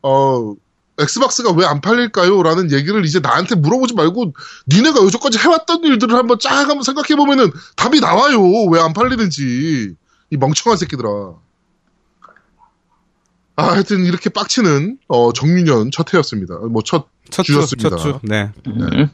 A: 어 엑스박스가 왜 안 팔릴까요? 라는 얘기를 이제 나한테 물어보지 말고 니네가 여태까지 해왔던 일들을 한번 쫙 한번 생각해 보면은 답이 나와요. 왜 안 팔리는지 이 멍청한 새끼들아. 아, 하여튼 이렇게 빡치는 어, 정윤현 첫 회였습니다. 뭐첫
B: 첫 주,
A: 주였습니다.
B: 첫 주. 네.
C: 음.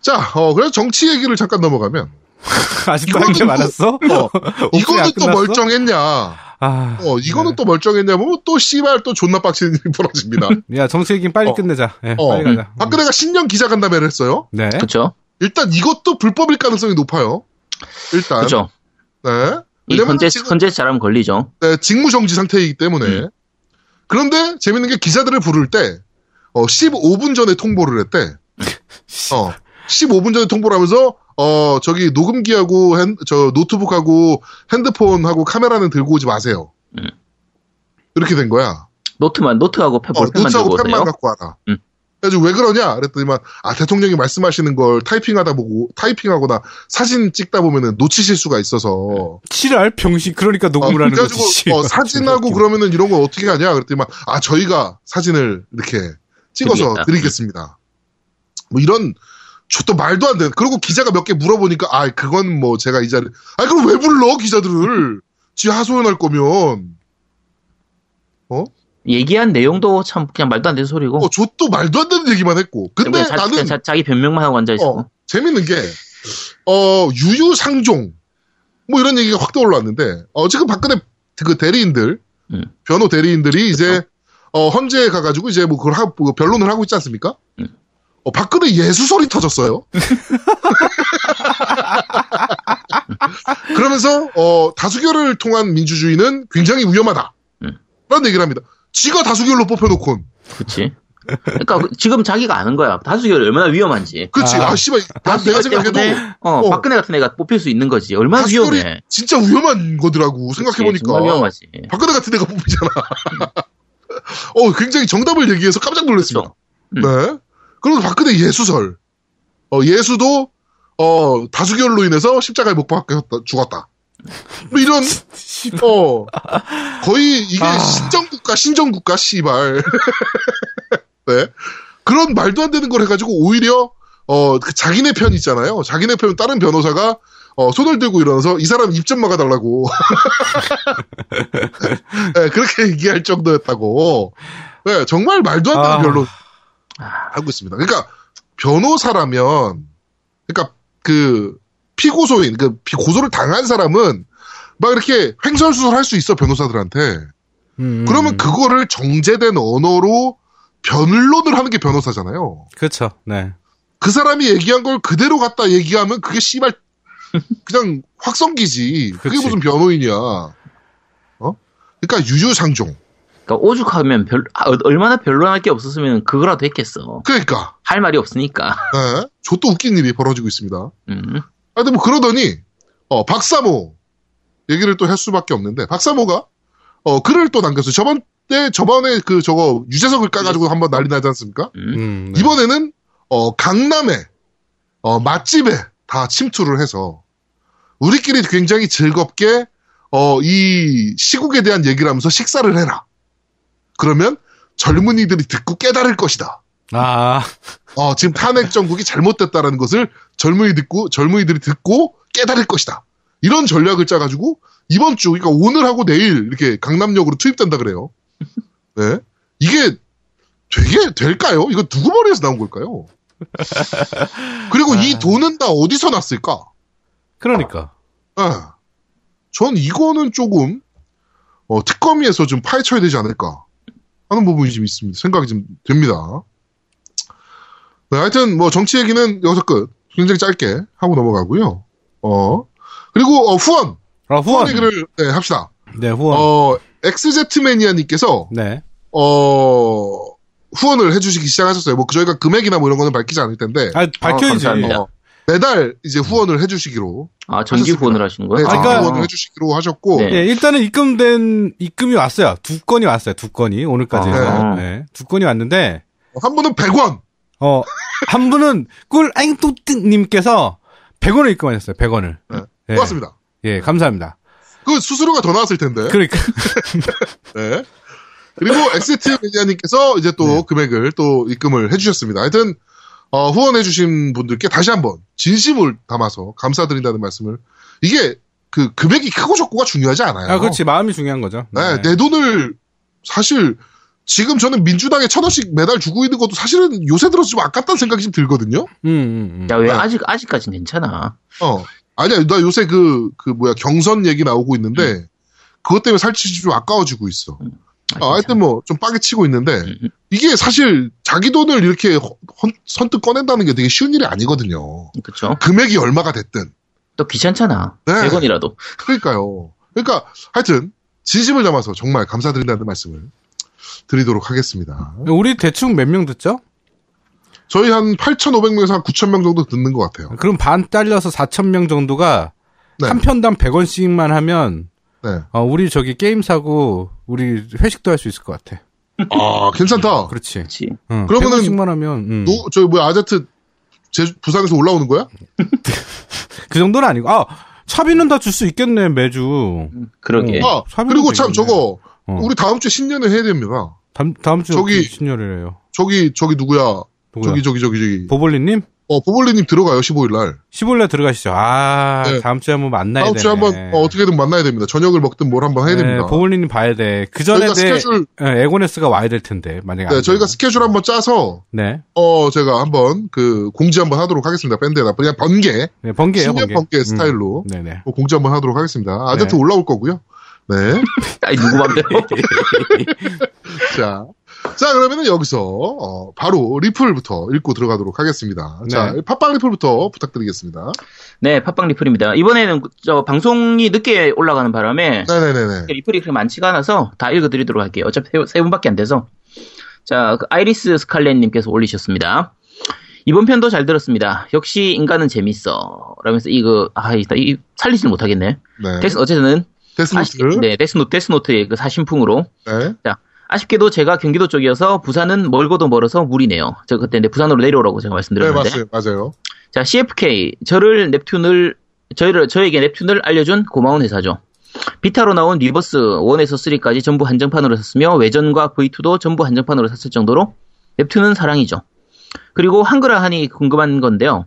A: 자, 어, 그래서 정치 얘기를 잠깐 넘어가면 <laughs>
B: 아직도 한게
A: 이거는
B: 많았어?
A: 어, <laughs> 이거는 안또
B: 끝났어?
A: 멀쩡했냐?
B: 아.
A: 어, 이거는
B: 네.
A: 또 멀쩡했냐? 보면 또 씨발 또 존나 빡치는 일이 벌어집니다. <laughs>
B: 야, 정치 얘기는 빨리
A: 어.
B: 끝내자. 예,
A: 어,
B: 빨리 가자.
A: 박근혜가 신년 기자 간담회를 했어요.
B: 네.
C: 그쵸?
A: 일단 이것도 불법일 가능성이 높아요. 일단.
C: 그쵸?
A: 네.
C: 이 헌재,
A: 지금
C: 헌재 잘하면 걸리죠.
A: 네, 직무 정지 상태이기 때문에.
C: 음.
A: 그런데 재밌는 게 기자들을 부를 때, 어, 15분 전에 통보를 했대. <laughs> 어, 15분 전에 통보를 하면서, 어, 저기 녹음기하고 핸, 저 노트북하고 핸드폰하고 카메라는 들고 오지 마세요.
C: 음.
A: 이렇게 된 거야.
C: 노트만, 노트하고 펜,
A: 어,
C: 볼펜만
A: 노트하고
C: 들고
A: 펜만. 갖고 와라.
C: 음.
A: 그래가지고 왜 그러냐? 그랬더니만, 아, 대통령이 말씀하시는 걸 타이핑하다 보고, 타이핑하거나 사진 찍다 보면은 놓치실 수가 있어서.
B: 칠알 병신 그러니까
A: 어,
B: 녹음을 하는 거지.
A: 어, 사진하고. 그러면은 이런 거 어떻게 하냐? 그랬더니만, 아, 저희가 사진을 이렇게 찍어서
C: 드리겠다.
A: 드리겠습니다. 뭐 이런, 저또 말도 안 되는. 그리고 기자가 몇 개 물어보니까, 아, 그건 뭐 제가 이 자리, 아, 그럼 왜 불러, 기자들을? 지 하소연할 거면.
C: 얘기한 내용도 참 그냥 말도 안 되는 소리고.
A: 어, 저또 말도 안 되는 얘기만 했고. 근데
C: 그냥 자,
A: 나는,
C: 자, 기 변명만 하고 앉아 있어.
A: 어, 재밌는 게 어, 유유상종. 뭐 이런 얘기가 확 떠올랐는데, 어, 지금 박근혜 그 대리인들,
C: 음.
A: 변호 대리인들이 이제, 어, 헌재에 가가지고 이제 뭐 그걸 하, 뭐 변론을 하고 있지 않습니까?
C: 음.
A: 어, 박근혜 예수 소리 터졌어요. 그러면서, 어, 다수결을 통한 민주주의는 굉장히 위험하다.
C: 음.
A: 라는 얘기를 합니다. 지가 다수결로 뽑혀놓곤.
C: 그치. 그러니까 그- 지금 자기가 아는 거야. 다수결이 얼마나 위험한지.
A: 그치.
B: 아.
A: 아, 씨발. 나, 내가 생각해도,
C: 어,
A: 어.
C: 박근혜 같은 애가 뽑힐 수 있는 거지. 얼마나 위험해.
A: 진짜 위험한 거더라고.
C: 그치,
A: 생각해 보니까.
C: 정말 위험하지.
A: 박근혜 같은 애가 뽑히잖아. <laughs> 어, 굉장히 정답을 얘기해서 깜짝 놀랐습니다.
C: 그렇죠.
A: 네. 그리고 박근혜 예수설. 어, 예수도, 어, 다수결로 인해서 십자가에 못 박혔다, 죽었다. 뭐 이런, 어, 거의 이게
B: 아.
A: 신정국가, 신정국가, 씨발. <laughs> 네. 그런 말도 안 되는 걸 해가지고 오히려, 어, 그 자기네 편 있잖아요. 자기네 편 다른 변호사가, 어, 손을 들고 일어나서 이 사람 입 좀 막아달라고. <laughs> 네, 그렇게 얘기할 정도였다고. 네, 정말 말도 안 되는
B: 아.
A: 변론 하고 있습니다. 그러니까 변호사라면, 그러니까 그 피고소인, 그 피- 고소를 당한 사람은 막 이렇게 횡설수설 할 수 있어 변호사들한테.
B: 음,
A: 그러면
B: 음.
A: 그거를 정제된 언어로 변론을 하는 게 변호사잖아요.
B: 그렇죠. 네.
A: 그 사람이 얘기한 걸 그대로 갖다 얘기하면 그게 씨발 그냥 확성기지. 그게. 무슨 변호인이야. 어? 그러니까 유유상종.
C: 그러니까 오죽하면 별, 아, 얼마나 변론할 게 없었으면 그거라도 했겠어.
A: 그러니까
C: 할 말이 없으니까.
A: 네. 저또 웃긴 일이 벌어지고 있습니다.
C: 음.
A: 아, 근데 뭐 그러더니, 어, 박사모 얘기를 또 할 수밖에 없는데, 박사모가, 어, 글을 또 남겼어요. 저번 때, 저번에 그 저거 유재석을 까가지고 한번 난리 나지 않습니까?
C: 음.
B: 음, 네.
A: 이번에는, 어, 강남에, 어, 맛집에 다 침투를 해서, 우리끼리 굉장히 즐겁게, 어, 이 시국에 대한 얘기를 하면서 식사를 해라. 그러면 젊은이들이 듣고 깨달을 것이다.
B: 아,
A: 어, 지금 탄핵 정국이 잘못됐다라는 것을 젊은이 듣고, 젊은이들이 듣고 깨달을 것이다. 이런 전략을 짜 가지고, 이번 주, 그러니까 오늘하고 내일 이렇게 강남역으로 투입된다 그래요. 네. 이게 되게 될까요? 이거 누구 머리에서 나온 걸까요? 그리고 이 돈은 다 어디서 났을까?
B: 그러니까.
A: 아, 전 이거는 조금, 어, 특검위에서 좀 파헤쳐야 되지 않을까 하는 부분이 좀 있습니다. 생각이 좀 됩니다. 네, 하여튼, 뭐, 정치 얘기는 여기서 끝. 굉장히 짧게 하고 넘어가고요. 어, 그리고, 어, 후원.
B: 아,
A: 후원
B: 후원.
A: 얘기를, 네, 합시다.
B: 네, 후원.
A: 어, 엑스제트 매니아님께서,
B: 네.
A: 어, 후원을 해주시기 시작하셨어요. 뭐, 저희가 금액이나 뭐 이런 거는 밝히지 않을 텐데,
B: 아, 밝혀야지.
C: 감사합니다.
A: 어, 매달 이제 후원을 해주시기로,
C: 아, 정기
A: 하셨습니다.
C: 후원을 하시는 거예요?
A: 네,
B: 아,
A: 정기
B: 그러니까-
A: 후원을 해주시기로 하셨고,
C: 네.
B: 예, 일단은 입금된, 입금이 왔어요. 두 건이 왔어요. 두 건이. 오늘까지 해서.
C: 아.
B: 네. 두 건이 왔는데,
A: 한 분은 100원!
B: 어, 한 분은 꿀앵뚜띠님께서 100원을 입금하셨어요. 100원을.
A: 네.
B: 예.
A: 고맙습니다.
B: 예, 감사합니다.
A: 그 수수료가 더 나왔을 텐데.
B: 그러니까. <laughs>
A: 네. 그리고 엑세트 매니아님께서 이제 또
B: 네.
A: 금액을 또 입금을 해주셨습니다. 하여튼 어, 후원해주신 분들께 다시 한번 진심을 담아서 감사드린다는 말씀을 이게 그 금액이 크고 적고가 중요하지 않아요.
B: 아, 그렇지. 마음이 중요한 거죠.
A: 네, 내 돈을 사실 지금 저는 민주당에 천 원씩 매달 주고 있는 것도 사실은 요새 들어서 좀 아깝다는 생각이 좀 들거든요.
B: 음, 음, 음.
C: 야, 왜
A: 네.
C: 아직, 아직까진 괜찮아.
A: 어. 아니야, 나 요새 그, 그 뭐야, 경선 얘기 나오고 있는데, 그것 때문에 살찌지 좀 아까워지고 있어.
C: 아,
A: 어, 하여튼 뭐, 좀 빠게 치고 있는데,
C: 음,
A: 이게 사실 자기 돈을 이렇게 헌- 선뜻 꺼낸다는 게 되게 쉬운 일이 아니거든요.
C: 그쵸.
A: 금액이 얼마가 됐든.
C: 또 귀찮잖아.
A: 네.
C: 100원이라도.
A: 그러니까요. 그러니까, 하여튼, 진심을 담아서 정말 감사드린다는 말씀을 드리도록 하겠습니다.
B: 우리 대충 몇 명 듣죠?
A: 저희 한 8,500명에서 한 9,000명 정도 듣는 것 같아요.
B: 그럼 반 잘려서 4,000명 정도가
A: 네.
B: 한 편당 100원씩만 하면,
A: 네.
B: 어, 우리 저기 게임 사고, 우리 회식도 할 수 있을 것 같아.
A: 아, 괜찮다.
B: 그렇지.
C: 그치.
B: 응.
A: 그러면은
B: 100원씩만 하면, 음.
A: 노, 저기 뭐야, 아제트, 제, 부산에서 올라오는 거야? <laughs>
B: 그 정도는 아니고, 아, 차비는 다 줄 수 있겠네, 매주.
C: 그러게.
B: 어.
A: 아, 그리고 참
B: 되겠네.
A: 저거,
B: 어.
A: 우리 다음 주에 신년회 해야 됩니다.
B: 다음, 다음 주
A: 저기-
B: 신년이래요.
A: 저기, 저기 누구야?
B: 누구야?
A: 저기, 저기, 저기, 저기.
B: 보볼리님?
A: 어, 보볼리님 들어가요, 15일 날.
B: 15일 날 들어가시죠. 아,
A: 네.
B: 다음 주에 한번 만나야
A: 다음
B: 되네.
A: 주에 한번 어, 어떻게든 만나야 됩니다. 저녁을 먹든 뭘 한번 해야 됩니다.
B: 보볼리님 봐야 돼. 그 전에
A: 저희가
B: 내
A: 스케줄,
B: 예, 에고네스가 와야 될 텐데, 만약에.
A: 네,
B: 안
A: 저희가
B: 되면.
A: 스케줄 한번 짜서,
B: 네.
A: 어, 제가 한번 그 공지 한번 하도록 하겠습니다. 밴드에다. 그냥 번개.
B: 네, 번개예요,
A: 신년
B: 번개.
A: 번개
B: 음.
A: 스타일로
B: 네네.
A: 뭐 공지 한번 하도록 하겠습니다. 아제트
B: 네.
A: 올라올 거고요. 네. <laughs>
C: 아니, 누구 맘대로. <laughs>
A: 자. 자, 그러면은 여기서, 어, 바로 리플부터 읽고 들어가도록 하겠습니다. 자,
B: 네.
A: 팟빵 리플부터 부탁드리겠습니다.
C: 네, 팟빵 리플입니다. 이번에는 저 방송이 늦게 올라가는 바람에
A: 네네네네.
C: 리플이 그렇게 많지가 않아서 다 읽어드리도록 할게요. 어차피 세, 세 분밖에 안 돼서. 자, 그 아이리스 스칼렛님께서 올리셨습니다. 이번 편도 잘 들었습니다. 역시 인간은 재밌어. 라면서 이거, 아, 이, 이 살리질 못하겠네.
A: 네.
C: 데스, 어쨌든,
A: 데스노트.
C: 아쉽- 네, 데스노트, 데스노트의 그 사신풍으로.
A: 네.
C: 아쉽게도 제가 경기도 쪽이어서 부산은 멀고도 멀어서 무리네요. 저 그때 근데 부산으로 내려오라고 제가
A: 네,
C: 말씀드렸는데.
A: 맞아요. 맞아요.
C: 자, CFK. 저를 넵튠을, 저희를, 저에게 넵튠을 알려준 고마운 회사죠. 비타로 나온 리버스 1에서 3까지 전부 한정판으로 샀으며 외전과 V2도 전부 한정판으로 샀을 정도로 넵튠은 사랑이죠. 그리고 한글화 하니 궁금한 건데요.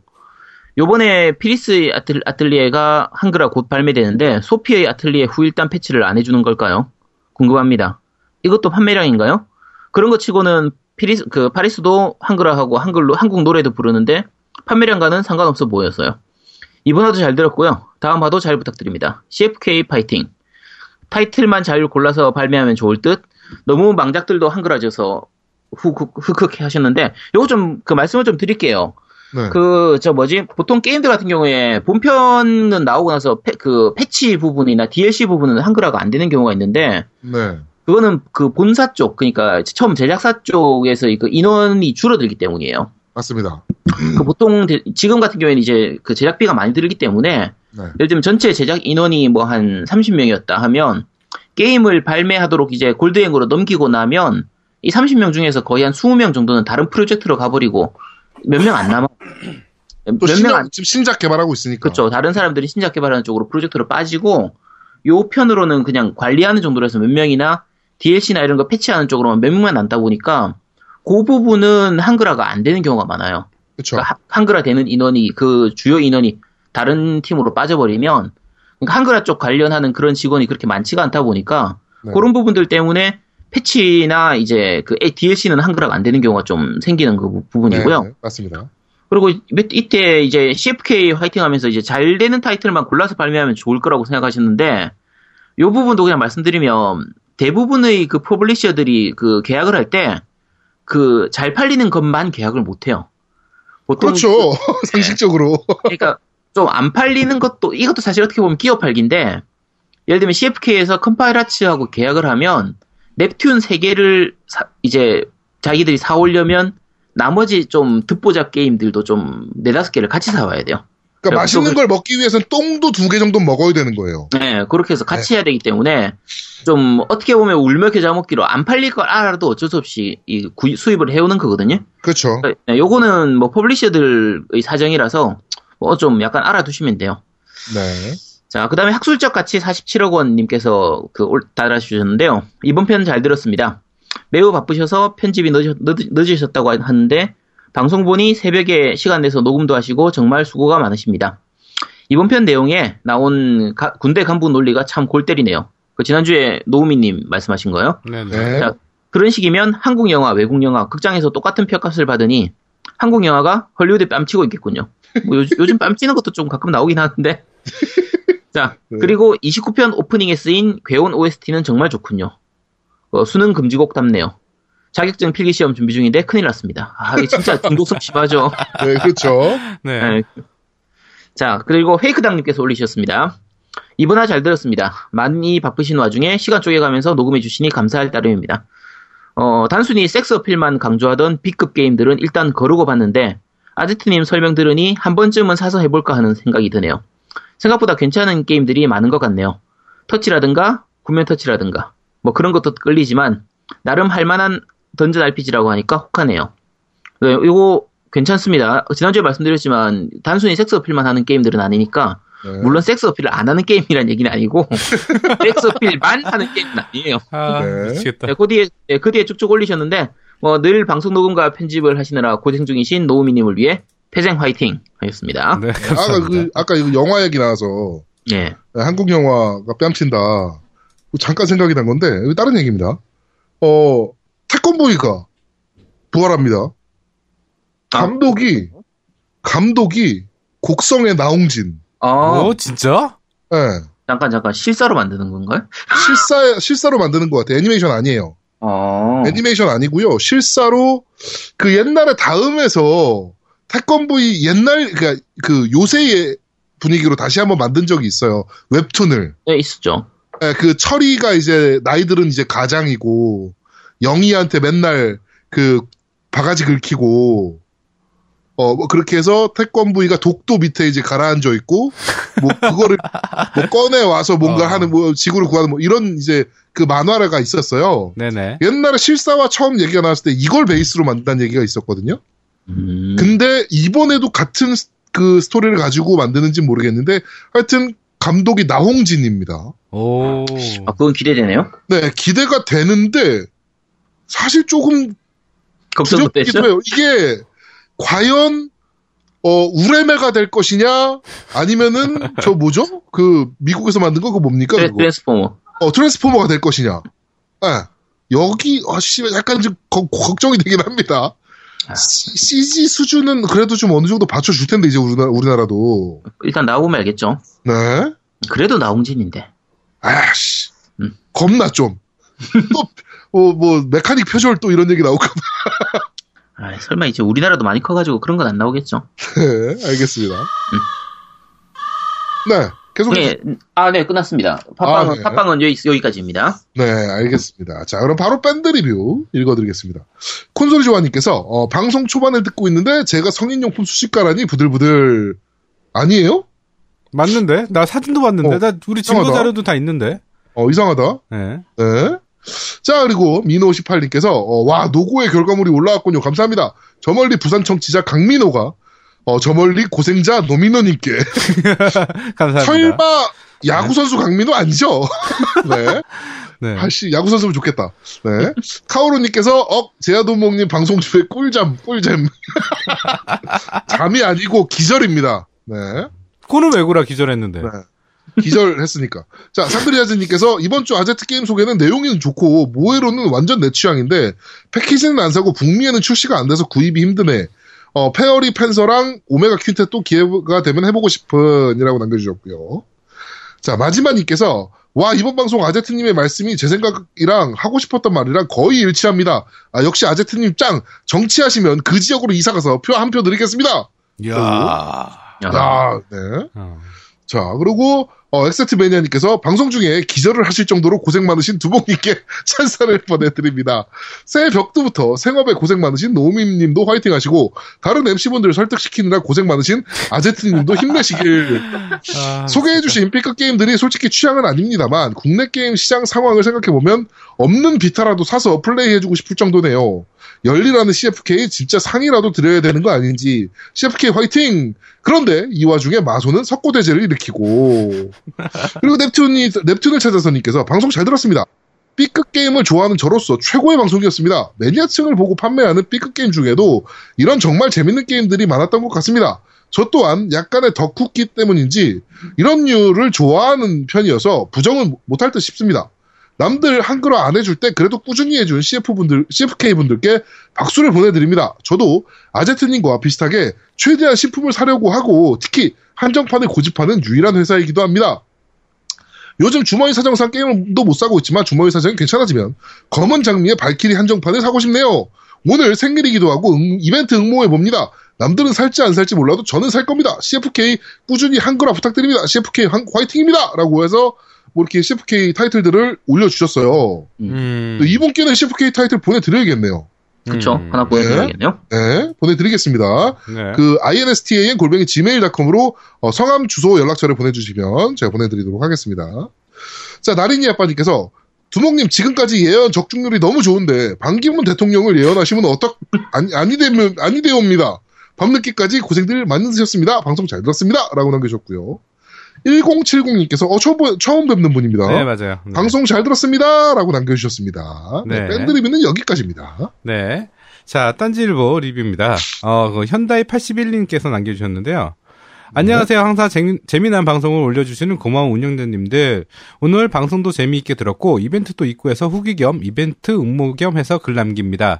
C: 요번에 피리스 아틀, 아틀리에가 한글화 곧 발매되는데 소피의 아틀리에 후일담 패치를 안 해주는 걸까요? 궁금합니다. 이것도 판매량인가요? 그런 거 치고는 피리스, 그 파리스도 한글화하고 한글로 한국 노래도 부르는데 판매량과는 상관없어 보였어요. 이번 화도 잘 들었고요. 다음 화도 잘 부탁드립니다. CFK 파이팅. 타이틀만 잘 골라서 발매하면 좋을 듯. 너무 망작들도 한글화져서 흑흑흑 하셨는데 요거 좀 그 말씀을 좀 드릴게요.
A: 네.
C: 그저 뭐지 보통 게임들 같은 경우에 본편은 나오고 나서 패, 그 패치 부분이나 DLC 부분은 한글화가 안 되는 경우가 있는데
A: 네.
C: 그거는 그 본사 쪽 그러니까 처음 제작사 쪽에서 그 인원이 줄어들기 때문이에요.
A: 맞습니다.
C: 그 보통 데- 지금 같은 경우에는 이제 그 제작비가 많이 들기 때문에
A: 네.
C: 예를 들면 전체 제작 인원이 뭐 한 30명이었다 하면 게임을 발매하도록 이제 골드행으로 넘기고 나면 이 30명 중에서 거의 한 20명 정도는 다른 프로젝트로 가버리고 몇 명 안 남아. 또몇명
A: 신작,
C: 안,
A: 지금 신작 개발하고 있으니까.
C: 그렇죠. 다른 사람들이 신작 개발하는 쪽으로 프로젝트로 빠지고 요 편으로는 그냥 관리하는 정도로 해서 몇 명이나 DLC나 이런 거 패치하는 쪽으로만 몇 명만 남다 보니까 그 부분은 한글화가 안 되는 경우가 많아요.
A: 그렇죠.
C: 그러니까 하- 한글화 되는 인원이 그 주요 인원이 다른 팀으로 빠져버리면 그러니까 한글화 쪽 관련하는 그런 직원이 그렇게 많지가 않다 보니까
A: 네.
C: 그런 부분들 때문에 패치나 이제 그 DLC는 한글화가 안 되는 경우가 좀 생기는 그 부- 부분이고요.
A: 네, 맞습니다.
C: 그리고 이- 이때 이제 CFK 화이팅 하면서 이제 잘 되는 타이틀만 골라서 발매하면 좋을 거라고 생각하셨는데 이 부분도 그냥 말씀드리면 대부분의 그 publisher들이 그 계약을 할 때 그 잘 팔리는 것만 계약을 못 해요. 보통
A: 그렇죠. <laughs> 상식적으로.
C: 그러니까 좀 안 팔리는 것도 이것도 사실 어떻게 보면 끼워 팔기인데 예를 들면 CFK에서 컴파일하트하고 계약을 하면 넵튠 3개를 이제 자기들이 사오려면 나머지 좀 듣보잡 게임들도 좀 네다섯 개를 같이 사와야 돼요.
A: 그러니까
C: 그리고
A: 맛있는 떡을 먹기 위해서는 똥도 두 개 정도 먹어야 되는 거예요.
C: 네, 그렇게 해서 같이 해야 되기 때문에 좀 어떻게 보면 울며 겨자 먹기로 안 팔릴 걸 알아도 어쩔 수 없이 이 구- 수입을 해오는 거거든요.
A: 그렇죠.
C: 네, 요거는 뭐 publisher들의 사정이라서 뭐 좀 약간 알아두시면 돼요.
A: 네.
C: 자, 그 다음에 학술적 가치 47억 원님께서 그 올, 달아주셨는데요. 이번 편 잘 들었습니다. 매우 바쁘셔서 편집이 늦으, 셨다고 하는데, 방송 보니 새벽에 시간 내서 녹음도 하시고 정말 수고가 많으십니다. 이번 편 내용에 나온 가- 군대 간부 논리가 참 골 때리네요. 그 지난주에 노우미님 말씀하신 거요.
B: 네네.
A: 네.
C: 자, 그런 식이면 한국 영화, 외국 영화, 극장에서 똑같은 표값을 받으니 한국 영화가 헐리우드에 뺨치고 있겠군요. 뭐 요즘, 요즘 뺨치는 것도 좀 가끔 나오긴 하는데. <laughs> 자,
A: 네.
C: 그리고 29편 오프닝에 쓰인 괴온 OST는 정말 좋군요. 어, 수능 금지곡 답네요. 자격증 필기 시험 준비 중인데 큰일 났습니다. 아, 이게 진짜 중독성 심하죠. <laughs>
A: 네, 그렇죠. <laughs>
B: 네.
C: 네. 자, 그리고 페이크당님께서 올리셨습니다. 이번 화 잘 들었습니다. 많이 바쁘신 와중에 시간 쪼개가면서 녹음해 주시니 감사할 따름입니다. 어, 단순히 섹스 어필만 강조하던 B급 게임들은 일단 거르고 봤는데, 아제트님 설명 들으니 한 번쯤은 사서 해볼까 하는 생각이 드네요. 생각보다 괜찮은 게임들이 많은 것 같네요. 터치라든가, 구면 터치라든가, 뭐 그런 것도 끌리지만, 나름 할만한 던전 RPG라고 하니까 혹하네요. 네, 이거 괜찮습니다. 지난주에 말씀드렸지만 단순히 섹스 어필만 하는 게임들은 아니니까
A: 네.
C: 물론 섹스 어필을 안 하는 게임이란 얘기는 아니고 <laughs> 섹스 어필만 하는 게임은 아니에요.
B: 아,
A: 네.
B: 미치겠다.
C: 네, 그 뒤에 네, 그 뒤에 쭉쭉 올리셨는데 뭐 늘 방송 녹음과 편집을 하시느라 고생 중이신 노우미님을 위해 태생 화이팅 하였습니다.
B: 네,
A: 아까
B: 감사합니다.
A: 그 아까 이거 영화 얘기 나와서
C: 예.
A: 한국 영화가 뺨친다. 잠깐 생각이 난 건데 다른 얘기입니다. 어 태권보이가 부활합니다.
C: 아.
A: 감독이 감독이 곡성의 나홍진.
C: 어,
B: 오, 진짜?
A: 예.
C: 잠깐, 잠깐. 실사로 만드는 건가요?
A: 실사 실사로 만드는 것 같아. 애니메이션 아니에요.
C: 어.
A: 애니메이션 아니고요. 실사로 그 옛날에 다음에서 태권브이 옛날 그러니까 그 요새의 분위기로 다시 한번 만든 적이 있어요. 웹툰을.
C: 네, 있었죠.
A: 예, 그 철이가 이제 나이 들은 이제 가장이고 영희한테 맨날 그 바가지 긁히고 어, 뭐 그렇게 해서 태권브이가 독도 밑에 이제 가라앉아 있고, 뭐, 그거를, <laughs> 뭐, 꺼내 와서 뭔가
B: 어.
A: 하는, 뭐, 지구를 구하는, 뭐, 이런 이제, 그 만화가 있었어요.
B: 네네.
A: 옛날에 실사와 처음 얘기가 나왔을 때 이걸 베이스로 만든다는 얘기가 있었거든요.
C: 음.
A: 근데 이번에도 같은 스- 그 스토리를 가지고 만드는지 모르겠는데 하여튼 감독이 나홍진입니다.
B: 오.
C: 아, 그건 기대되네요.
A: 네, 기대가 되는데 사실 조금? 해요. 이게 과연 어 우레메가 될 것이냐 아니면은 저 <laughs> 뭐죠? 그 미국에서 만든 거 그거 뭡니까?
C: 트레? 트랜스포머.
A: 어 트랜스포머가 될 것이냐? 예. 여기 아씨 약간 좀 거- 걱정이 되긴 합니다.
C: 아.
A: CG 수준은 그래도 좀 어느 정도 받쳐줄 텐데 이제 우리나라, 우리나라도
C: 일단 나오면 알겠죠.
A: 네.
C: 그래도 나홍진인데.
A: 아씨
C: 음.
A: 겁나 좀. 또, <laughs> 어, 뭐, 메카닉 표절 또 이런 얘기 나올까 봐.
C: 아, 설마 이제 우리나라도 많이 커가지고 그런 건 안 나오겠죠.
A: 네, 알겠습니다. 네, 계속.
C: 네, 아, 네, 끝났습니다. 팟빵은,
A: 아, 네.
C: 팟빵은 여기, 여기까지입니다.
A: 네, 알겠습니다. 자, 그럼 바로 밴드 리뷰 읽어드리겠습니다. 콘솔이 조아님께서, 어, 방송 초반에 듣고 있는데, 제가 성인용품 수식가라니 부들부들, 아니에요?
B: 맞는데? 나 사진도 봤는데?
A: 어,
B: 나 우리 증거. 자료도 다 있는데?
A: 어, 이상하다.
B: 네.
A: 네. 자, 그리고 민호18님께서, 어, 와, 노고의 결과물이 올라왔군요. 감사합니다. 저 멀리 부산 청취자 강민호가, 어, 저 멀리 고생자 노민호님께, <laughs>
B: 감사합니다.
A: 설마 야구선수 강민호 아니죠? <laughs> 네.
B: 네.
A: 아씨, 야구 선수면 좋겠다. 네. 카오루님께서, 어, 제아도목님 방송 중에 꿀잠, 꿀잼. <laughs> 잠이 아니고 기절입니다. 네.
B: 코는 왜구라 기절했는데.
A: 네. 기절했으니까. 자, 산드리아즈님께서 이번 주 아제트 게임 소개는 내용은 좋고, 모에로는 완전 내 취향인데, 패키지는 안 사고 북미에는 출시가 안 돼서 구입이 힘드네. 어, 페어리 펜서랑 오메가 퀸테 또 기회가 되면 해보고 싶은 이라고 남겨주셨고요. 자, 마지막님께서, 와, 이번 방송 아제트님의 말씀이 제 생각이랑 하고 싶었던 말이랑 거의 일치합니다. 아, 역시 아제트님 짱! 정치하시면 그 지역으로 이사가서 표 한 표 드리겠습니다.
B: 이야.
C: 야,
A: 야, 네.
B: 어.
A: 자, 그리고, 어, 엑세트 매니아님께서 방송 중에 기절을 하실 정도로 고생 많으신 두목님께 <laughs> 찬사를 보내드립니다. 새해 벽두부터 생업에 고생 많으신 노미님도 화이팅 하시고, 다른 MC분들 설득시키느라 고생 많으신 아제트님도 힘내시길. <laughs>
B: 아,
A: 소개해주신 B급 게임들이 솔직히 취향은 아닙니다만, 국내 게임 시장 상황을 생각해보면, 없는 비타라도 사서 플레이해주고 싶을 정도네요. 열리라는 CFK 진짜 상이라도 드려야 되는 거 아닌지, CFK 화이팅! 그런데 이 와중에 마소는 석고대제를 일으키고, 그리고 넵튠이, 넵튠을 찾아서님께서 방송 잘 들었습니다. B급 게임을 좋아하는 저로서 최고의 방송이었습니다. 매니아층을 보고 판매하는 B급 게임 중에도 이런 정말 재밌는 게임들이 많았던 것 같습니다. 저 또한 약간의 덕후기 때문인지 이런 류를 좋아하는 편이어서 부정은 못할 듯 싶습니다. 남들 한글어 안 해줄 때 그래도 꾸준히 해준 CF분들, CFK분들께 박수를 보내드립니다. 저도 아제트님과 비슷하게 최대한 신품을 사려고 하고 특히 한정판을 고집하는 유일한 회사이기도 합니다. 요즘 주머니 사정상 게임도 못 사고 있지만 주머니 사정이 괜찮아지면 검은 장미의 발키리 한정판을 사고 싶네요. 오늘 생일이기도 하고 응- 이벤트 응모해 봅니다. 남들은 살지 안 살지 몰라도 저는 살 겁니다. CFK 꾸준히 한글화 부탁드립니다. CFK 한- 화이팅입니다. 라고 해서 뭐 이렇게 CFK 타이틀들을 올려주셨어요.
B: 음.
A: 이분께는 CFK 타이틀 보내드려야겠네요.
C: 그쵸.
B: 음.
C: 하나 보여드려야겠네요.
A: 네, 보내드리겠습니다.
B: 네.
A: 그 instan 골뱅이 gmail.com으로 어, 성함, 주소, 연락처를 보내주시면 제가 보내드리도록 하겠습니다. 자 나린이 아빠님께서 두목님 지금까지 예언 적중률이 너무 좋은데 반기문 대통령을 예언하시면 어떡 아니 아니 되면 아니 되옵니다. 밤늦게까지 고생들 많으셨습니다. 방송 잘 들었습니다.라고 남겨주셨고요. 1070님께서 어 처음 보- 처음 뵙는 분입니다.
B: 네, 맞아요. 네.
A: 방송 잘 들었습니다.라고 남겨주셨습니다. 네,
B: 네.
A: 밴드 리뷰는 여기까지입니다.
B: 네. 자, 딴지일보 리뷰입니다. 어, 그 현다이 81님께서 남겨주셨는데요. 안녕하세요. 항상 재미, 재미난 방송을 올려주시는 고마운 운영자님들. 오늘 방송도 재미있게 들었고, 이벤트도 해서 후기 겸 이벤트 응모 겸 해서 글 남깁니다.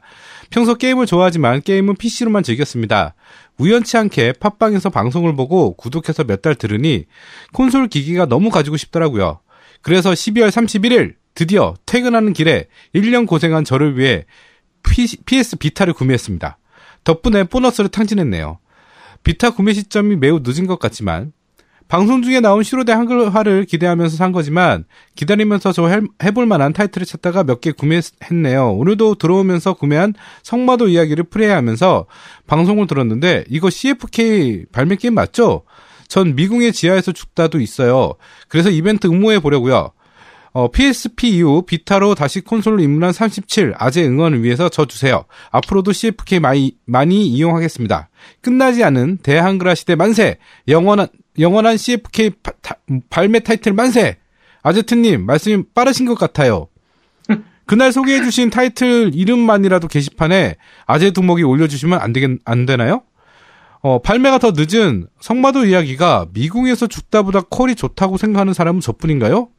B: 평소 게임을 좋아하지만 게임은 PC로만 즐겼습니다. 우연치 않게 팟빵에서 방송을 보고 구독해서 몇 달 들으니 콘솔 기기가 너무 가지고 싶더라고요. 그래서 12월 31일 드디어 퇴근하는 길에 1년 고생한 저를 위해 PS 비타를 구매했습니다. 덕분에 보너스를 탕진했네요. 비타 구매 시점이 매우 늦은 것 같지만 방송 중에 나온 슈로데 한글화를 기대하면서 산 거지만 기다리면서 저 해볼 만한 타이틀을 찾다가 몇 개 구매했네요. 오늘도 들어오면서 구매한 성마도 이야기를 플레이하면서 방송을 들었는데 이거 CFK 발매 게임 맞죠? 전 미궁의 지하에서 죽다도 있어요. 그래서 이벤트 응모해 보려고요. 어, PSP 이후 비타로 다시 콘솔로 입문한 37 아재 응원을 위해서 저 주세요. 앞으로도 CFK 많이, 많이 이용하겠습니다. 끝나지 않은 대한글화 시대 만세! 영원한, 영원한 CFK 바, 타, 발매 타이틀 만세! 아제트님, 말씀이 빠르신 것 같아요. <laughs> 그날 소개해주신 타이틀 이름만이라도 게시판에 아재 두목이 올려주시면 안 되겠, 안 되나요? 어, 발매가 더 늦은 성마도 이야기가 미궁에서 죽다 보다 퀄이 좋다고 생각하는 사람은 저뿐인가요?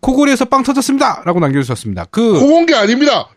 B: 코골이에서 빵 터졌습니다! 라고 남겨주셨습니다. 그.
A: 코곤 게 아닙니다!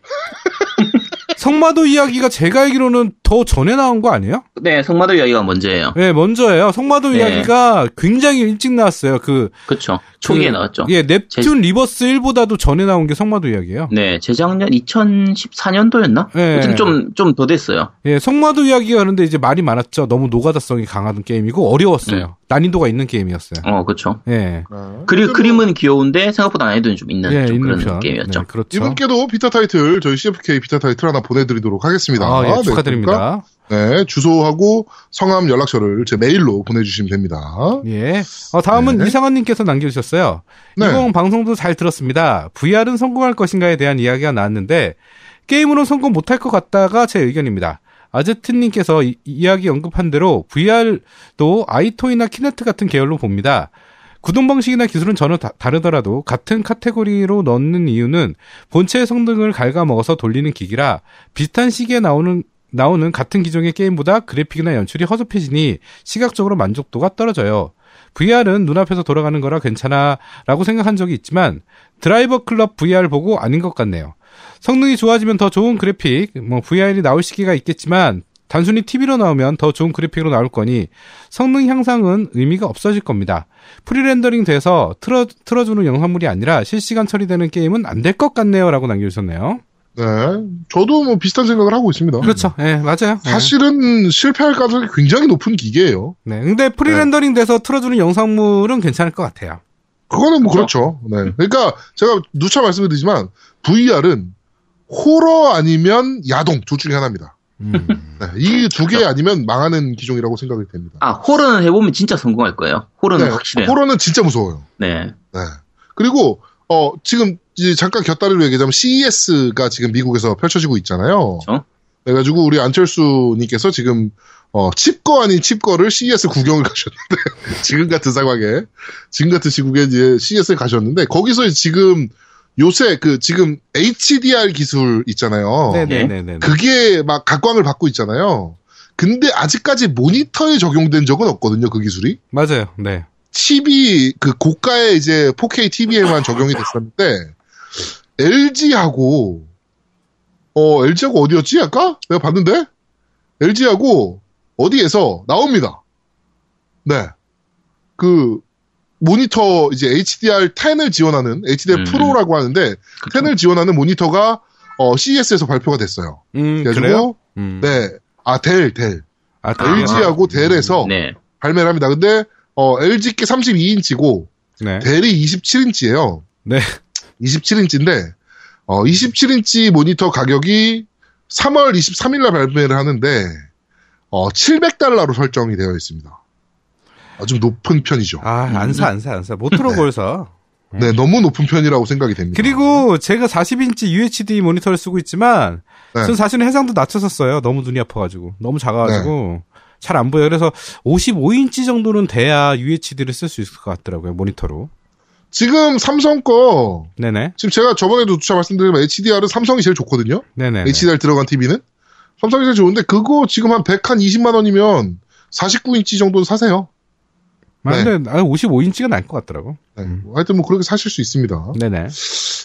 B: 성마도 이야기가 제가 알기로는 더 전에 나온 거 아니에요?
C: 네, 성마도 이야기가 먼저예요.
B: 네, 먼저예요. 성마도
C: 네.
B: 이야기가 굉장히 일찍 나왔어요. 그.
C: 그쵸. 초기에
B: 그,
C: 나왔죠.
B: 예, 넵튠 리버스 1보다도 전에 나온 게 성마도 이야기예요.
C: 네, 재작년 2014년도였나?
B: 네.
C: 아무튼 좀, 좀 더 됐어요.
B: 예, 성마도 이야기가 그런데 이제 말이 많았죠. 너무 노가다성이 강한 게임이고 어려웠어요.
C: 음.
B: 난이도가 있는 게임이었어요.
C: 어, 그쵸.
B: 예.
C: 그리,
A: 뭐
C: 그림은 귀여운데 생각보다 난이도는 좀 있는
B: 예,
C: 좀
B: 있는
C: 그런
B: 편.
C: 게임이었죠.
B: 네, 그렇죠.
A: 이분께도 비타 타이틀, 저희 CFK 비타 타이틀 하나 보내드리도록 하겠습니다.
B: 아, 예,
A: 네, 그러니까,
B: 축하드립니다.
A: 네, 주소하고 성함 연락처를 제 메일로 보내주시면 됩니다.
B: 예. 어, 다음은
A: 네.
B: 이상한님께서 남겨주셨어요.
A: 네.
B: 이번 방송도 잘 들었습니다. VR은 성공할 것인가에 대한 이야기가 나왔는데, 게임으로 성공 못할 것 같다가 제 의견입니다. 아제트님께서 이, 이야기 언급한 대로 VR도 아이토이나 키네트 같은 계열로 봅니다. 구동 방식이나 기술은 전혀 다, 다르더라도 같은 카테고리로 넣는 이유는 본체의 성능을 갉아먹어서 돌리는 기기라 비슷한 시기에 나오는 나오는 같은 기종의 게임보다 그래픽이나 연출이 허접해지니 시각적으로 만족도가 떨어져요. VR은 눈앞에서 돌아가는 거라 괜찮아 라고 생각한 적이 있지만 드라이브클럽 VR 보고 아닌 것 같네요. 성능이 좋아지면 더 좋은 그래픽, 뭐 VR이 나올 시기가 있겠지만 단순히 TV로 나오면 더 좋은 그래픽으로 나올 거니 성능 향상은 의미가 없어질 겁니다. pre-rendering 돼서 틀어, 틀어주는 영상물이 아니라 실시간 처리되는 게임은 안 될 것 같네요 라고 남겨주셨네요.
A: 네, 저도 뭐 비슷한 생각을 하고 있습니다.
B: 그렇죠. 예, 맞아요. 예.
A: 사실은 실패할 가능성이 굉장히 높은 기계예요.
B: 네. 근데 pre-rendering 돼서 틀어주는 영상물은 괜찮을 것 같아요.
A: 그거는 뭐 그렇죠. 네. 그러니까 제가 누차 말씀드리지만 VR은 호러 아니면 야동 둘 중에 하나입니다.
B: 음.
A: 네, 이두 개 아니면 망하는 기종이라고 생각이 됩니다.
C: 아, 호러는 해보면 진짜 성공할 거예요. 호러는
A: 네,
C: 확실해요.
A: 호러는 진짜 무서워요.
C: 네.
A: 네. 그리고 어 지금 이제 잠깐 곁다리로 얘기하자면 CES가 지금 미국에서 펼쳐지고 있잖아요.
C: 그렇죠.
A: 그래가지고 우리 안철수님께서 지금 어 칩거 아닌 칩거를 CES 구경을 <laughs> 가셨는데 지금 같은 상황에 지금 같은 시국에 이제 CES에 가셨는데 거기서 지금 요새 그 지금 HDR 기술 있잖아요.
B: 네네네네.
A: 그게 막 각광을 받고 있잖아요. 근데 아직까지 모니터에 적용된 적은 없거든요, 그 기술이.
B: 맞아요. 네.
A: TV 그 고가의 이제 4K TV에만 적용이 됐었는데 LG하고 어 LG하고 어디였지 아까 내가 봤는데 LG하고 어디에서 나옵니다. 네. 그 모니터 이제 HDR 10을 지원하는 HDR
C: 음.
A: 프로라고 하는데
C: 그쵸.
A: 10을 지원하는 모니터가 어 CES에서 발표가 됐어요.
B: 음,
A: 그래가지고?
B: 음.
A: 네. 아, 델, 델.
B: 아,
C: 아,
A: LG하고 델에서
C: 네.
A: 발매를 합니다. 근데 어 LG께 32인치고
B: 네.
A: 델이 27인치예요.
B: 네.
A: 27인치인데 어 27인치 모니터 가격이 3월 23일 날 발매를 하는데 어 700달러로 설정이 되어 있습니다. 아주 높은 편이죠.
B: 아, 안 사, 안 사, 안 사. 못 들어보여서.
A: 네, 너무 높은 편이라고 생각이 됩니다.
B: 그리고 제가 40인치 UHD 모니터를 쓰고 있지만,
A: 네.
B: 전 사실은 해상도 낮춰서 써요. 너무 눈이 아파가지고. 너무 작아가지고. 잘 안 보여요. 그래서 55인치 정도는 돼야 UHD를 쓸 수 있을 것 같더라고요. 모니터로.
A: 지금 삼성 거
B: 네네.
A: 지금 제가 저번에도 두차 말씀드린 HDR은 삼성이 제일 좋거든요.
B: 네네.
A: HDR 들어간 TV는 삼성이 좋은데 그거 지금 한 100, 한 20만 원이면 49인치 정도는 사세요.
B: 아,
A: 네.
B: 근데 55인치가 나을 것 같더라고.
A: 네.
B: 음.
A: 하여튼 뭐 그렇게 사실 수 있습니다.
B: 네네.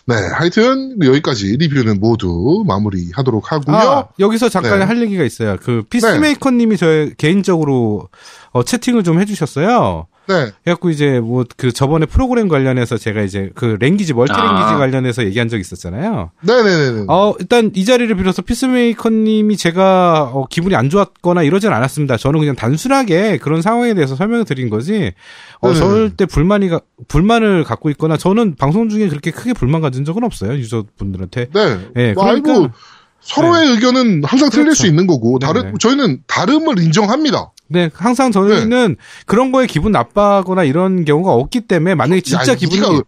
A: 네, 하여튼 여기까지 리뷰는 모두 마무리하도록 하고요.
B: 아, 여기서 잠깐
A: 네.
B: 할 얘기가 있어요. 그 피스메이커님이 저 개인적으로 어, 채팅을 좀 해주셨어요.
A: 네,
B: 그래갖고 이제 뭐 그 저번에 프로그램 관련해서 제가 이제 그 랭귀지 멀티
C: 아.
B: 랭귀지 관련해서 얘기한 적 있었잖아요.
A: 네네네.
B: 어 일단 이 자리를 빌어서 피스메이커님이 제가 어, 기분이 안 좋았거나 이러진 않았습니다. 저는 그냥 단순하게 그런 상황에 대해서 설명을 드린 거지. 어,
A: 네네.
B: 절대 불만이 가- 불만을 갖고 있거나 저는 방송 중에 그렇게 크게 불만 가진 적은 없어요 유저분들한테.
A: 네.
B: 예,
A: 뭐
B: 그러니까
A: 서로의 의견은 항상 틀릴
B: 그렇죠.
A: 수 있는 거고, 다른,
B: 네네.
A: 저희는 다름을 인정합니다.
B: 네, 항상 저희는 그런 거에 기분 나빠하거나 이런 경우가 없기 때문에 만약에 진짜
A: 야,
B: 기분이
A: 우리가-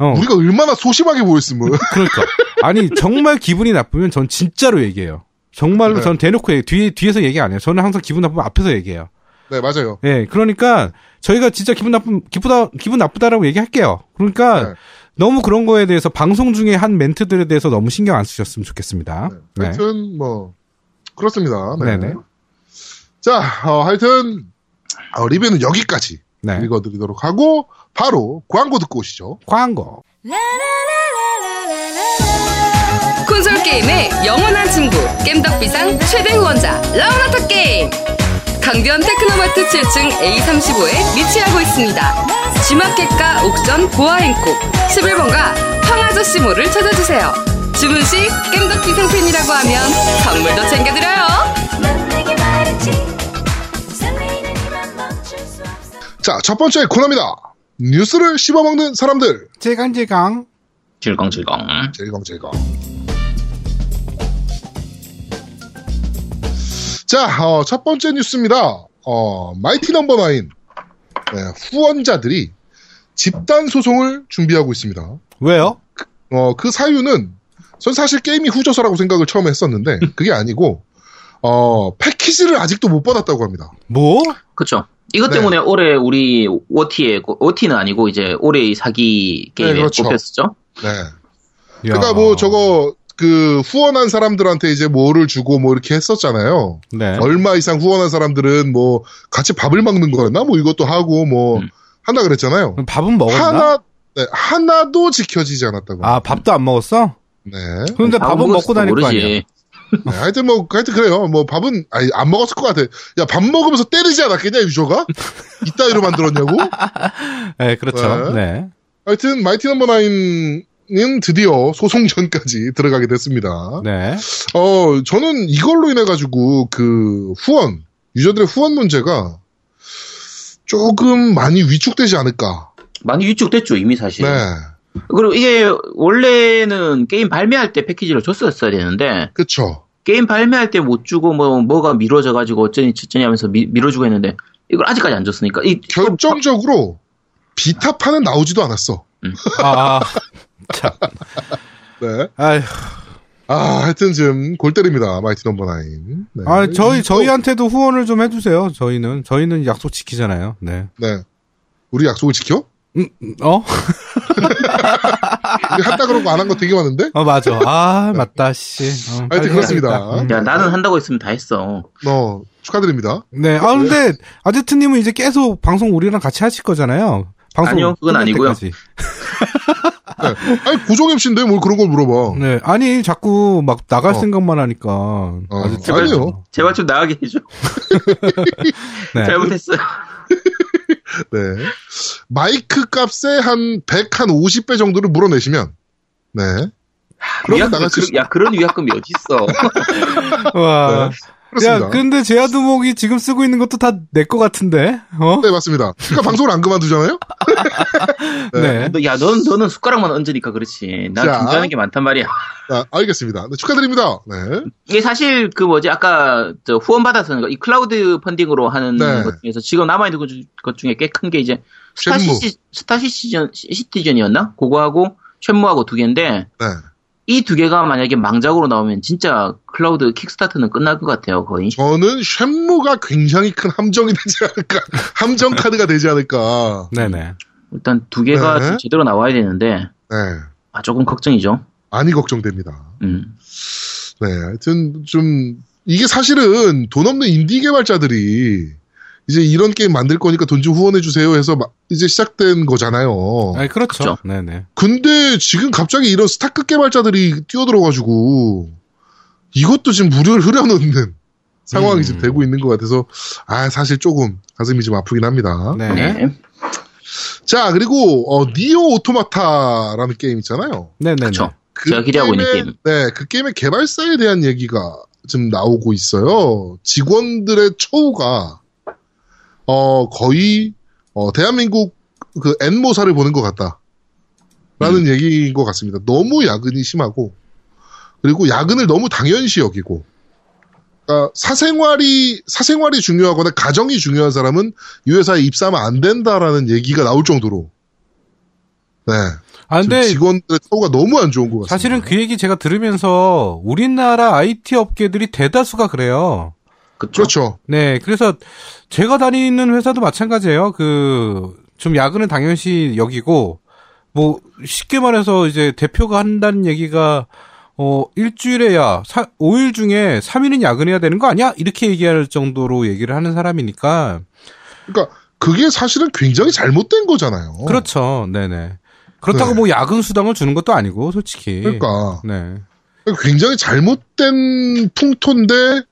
B: 어,
A: 우리가 얼마나 소심하게 보였으면. <laughs>
B: 그러니까 아니 정말 기분이 나쁘면 전 진짜로 얘기해요. 정말로
A: 네.
B: 전 대놓고 얘기, 뒤에 뒤에서 얘기 안 해요. 저는 항상 기분 나쁘면 앞에서 얘기해요.
A: 네, 맞아요.
B: 예, 그러니까 저희가 진짜 기분 나쁜 기쁘다 기분 나쁘다라고 얘기할게요. 그러니까
A: 네.
B: 너무 그런 거에 대해서 방송 중에 한 멘트들에 대해서 너무 신경 안 쓰셨으면 좋겠습니다. 네.
A: 하여튼, 뭐, 그렇습니다. 네.
B: 네네.
A: 자, 어, 하여튼, 어, 리뷰는 여기까지
B: 네.
A: 읽어드리도록 하고, 바로 광고 듣고 오시죠.
B: 광고.
D: 콘솔 게임의 영원한 친구 겜덕비상 최대 후원자 라운하터 게임 강변 테크노마트 7층 A35에 위치하고 있습니다 G마켓과 옥션 보아행콕 11번가 황아저씨몰을 찾아주세요 주문 시 겜덕비상 팬이라고 하면 선물도 챙겨드려요
A: 자, 첫 번째 코너입니다. 뉴스를 씹어먹는 사람들.
B: 제강제강.
C: 질겅질겅.
A: 질겅질겅. 자, 어, 첫 번째 뉴스입니다. 어, 마이티 넘버 나인. 네, 후원자들이 집단 소송을 준비하고 있습니다.
B: 왜요?
A: 어, 그 사유는 전 사실 게임이 후져서라고 생각을 처음에 했었는데 그게 아니고 어, 패키지를 아직도 못 받았다고 합니다.
B: 뭐?
C: 그쵸. 이것
A: 네.
C: 때문에 올해 우리 OT에, OT는 아니고 이제 올해의 사기 게임에
A: 네, 그렇죠.
C: 뽑혔었죠.
A: 네.
B: 야.
A: 그러니까 뭐 저거 그 후원한 사람들한테 이제 뭐를 주고 뭐 이렇게 했었잖아요.
B: 네.
A: 얼마 이상 후원한 사람들은 뭐 같이 밥을 먹는 거였나 뭐 이것도 하고 뭐
C: 음.
A: 한다 그랬잖아요.
B: 밥은 먹었나?
A: 하나 네, 하나도 지켜지지 않았다고.
B: 아 밥도 안 먹었어?
A: 네.
B: 그런데
C: 밥은
B: 먹고 다닐 거
C: 모르지.
B: 아니야?
A: 네, 하여튼 뭐 하여튼 그래요. 뭐 밥은 아니, 안 먹었을 것 같아. 야 밥 먹으면서 때리지 않았겠냐 유저가? 이따위로 만들었냐고?
B: 네, 그렇죠.
A: 네.
B: 네.
A: 하여튼 마이티 넘버 나인은 드디어 소송전까지 <laughs> 들어가게 됐습니다.
B: 네.
A: 어 저는 이걸로 인해 가지고 그 후원 유저들의 후원 문제가 조금 많이 위축되지 않을까.
C: 많이 위축됐죠, 이미 사실.
A: 네,
C: 그리고 이게 원래는 게임 발매할 때 패키지를 줬었어야 되는데
A: 그쵸.
C: 게임 발매할 때 못 주고 뭐 뭐가 미뤄져 가지고 어쩌니 저쩌니 하면서 미, 밀어주고 했는데 이걸 아직까지 안 줬으니까 이
A: 결정적으로 비타판은 나오지도 않았어.
B: 아, <laughs> 참.
A: 네.
B: 아휴.
A: 아, 하여튼 지금 골 때립니다. 마이티 넘버 나인. 네.
B: 아, 저희, 저희한테도 후원을 좀 해주세요. 저희는. 저희는 약속 지키잖아요. 네.
A: 네. 우리 약속을 지켜?
B: 어? <laughs>
A: 했다 그러고 안 한 거 되게 많은데?
B: 어, 맞아. 아, 맞다, 씨. 어,
A: 하여튼 그렇습니다.
B: 야
C: 나는 한다고 했으면 다 했어.
A: 어, 축하드립니다.
B: 네. 아, 근데, 아제트님은 이제 계속 방송 우리랑 같이 하실 거잖아요. 방송.
C: 아니요, 그건 아니고요. <laughs>
A: 네. 아니, 고정 MC인데 뭘 그런 걸 물어봐.
B: 네. 아니, 자꾸 막 나갈
A: 어.
B: 생각만 하니까.
A: 아니에요.
C: 좀, 제발 좀 나가게 해줘. <laughs> <laughs>
B: 네.
C: 잘못했어요. <laughs>
A: 네. 마이크 값에 한 100, 한 50배 정도를 물어내시면, 네.
C: 위약금,
A: 나갈
C: 수야 그런 위약금이 어디 있어? <laughs>
B: 와.
A: 그렇습니다.
B: 야, 근데 제아두목이 지금 쓰고 있는 것도 다 내 거 같은데? 어?
A: 네, 맞습니다. 그러니까 방송을 안 그만두잖아요? <laughs>
B: 네.
C: 너, 야, 넌 너는 숟가락만 얹으니까 그렇지. 난
A: 자.
C: 준비하는 게 많단 말이야.
A: 자, 알겠습니다. 네, 축하드립니다. 네.
C: 이게 사실 그 뭐지 아까 저 후원 받아서 이 클라우드 펀딩으로 하는
A: 네.
C: 것 중에서 지금 남아 있는 것, 중- 중에 꽤 큰 게 이제 스타
A: 쉔무.
C: 시티 스타 시티즌 시티즌이었나? 그거하고 쉔무하고 두 개인데
A: 네.
C: 이 두 개가 만약에 망작으로 나오면 진짜 클라우드 킥스타트는 끝날 것 같아요 거의.
A: 저는 쉔무가 굉장히 큰 함정이 되지 않을까. <laughs> 함정 카드가 되지 않을까.
B: 네네.
C: 일단 두 개가
A: 네.
C: 좀 제대로 나와야 되는데
A: 네.
C: 아 조금 걱정이죠.
A: 많이 걱정됩니다.
C: 음.
A: 네. 하여튼 좀, 이게 사실은 돈 없는 인디 개발자들이 이제 이런 게임 만들 거니까 돈 좀 후원해 주세요 해서 막 이제 시작된 거잖아요.
B: 아니, 그렇죠.
C: 그렇죠.
B: 네네.
A: 근데 지금 갑자기 이런 스타급 개발자들이 뛰어들어가지고 이것도 지금 무료를 흐려놓는 <laughs> 상황이
B: 음.
A: 지금 되고 있는 것 같아서 아 사실 조금 가슴이 좀 아프긴 합니다.
B: 네.
C: 네.
A: 자 그리고 어, 니어 오토마타라는 게임 있잖아요.
B: 네네네.
C: 그쵸.
A: 그
C: 제가 기대하고 있는
A: 게임의-
C: 게임.
A: 네, 그 게임의 개발사에 대한 얘기가 좀 나오고 있어요. 직원들의 처우가 어 거의 어, 대한민국 그 N모사를 보는 것 같다. 라는
C: 음.
A: 얘기인 것 같습니다. 너무 야근이 심하고 그리고 야근을 너무 당연시 여기고 그러니까 사생활이 사생활이 중요하거나 가정이 중요한 사람은 이 회사에 입사하면 안 된다라는 얘기가 나올 정도로 네
B: 아, 근데
A: 직원들의 처우가 너무 안 좋은 것 같습니다.
B: 사실은 그 얘기 제가 들으면서 우리나라 IT 업계들이 대다수가 그래요.
C: 그쵸.
A: 그렇죠.
B: 네, 그래서 제가 다니는 회사도 마찬가지예요. 그, 좀 야근은 당연시 여기고, 뭐, 쉽게 말해서 이제 대표가 한다는 얘기가, 어, 일주일에 야, 사, 5일 중에 3일은 야근해야 되는 거 아니야? 이렇게 얘기할 정도로 얘기를 하는 사람이니까.
A: 그러니까 그게 사실은 굉장히 잘못된 거잖아요.
B: 그렇죠. 네네. 그렇다고
A: 네.
B: 뭐 야근 수당을 주는 것도 아니고, 솔직히.
A: 그러니까
B: 네.
A: 굉장히 잘못된 풍토인데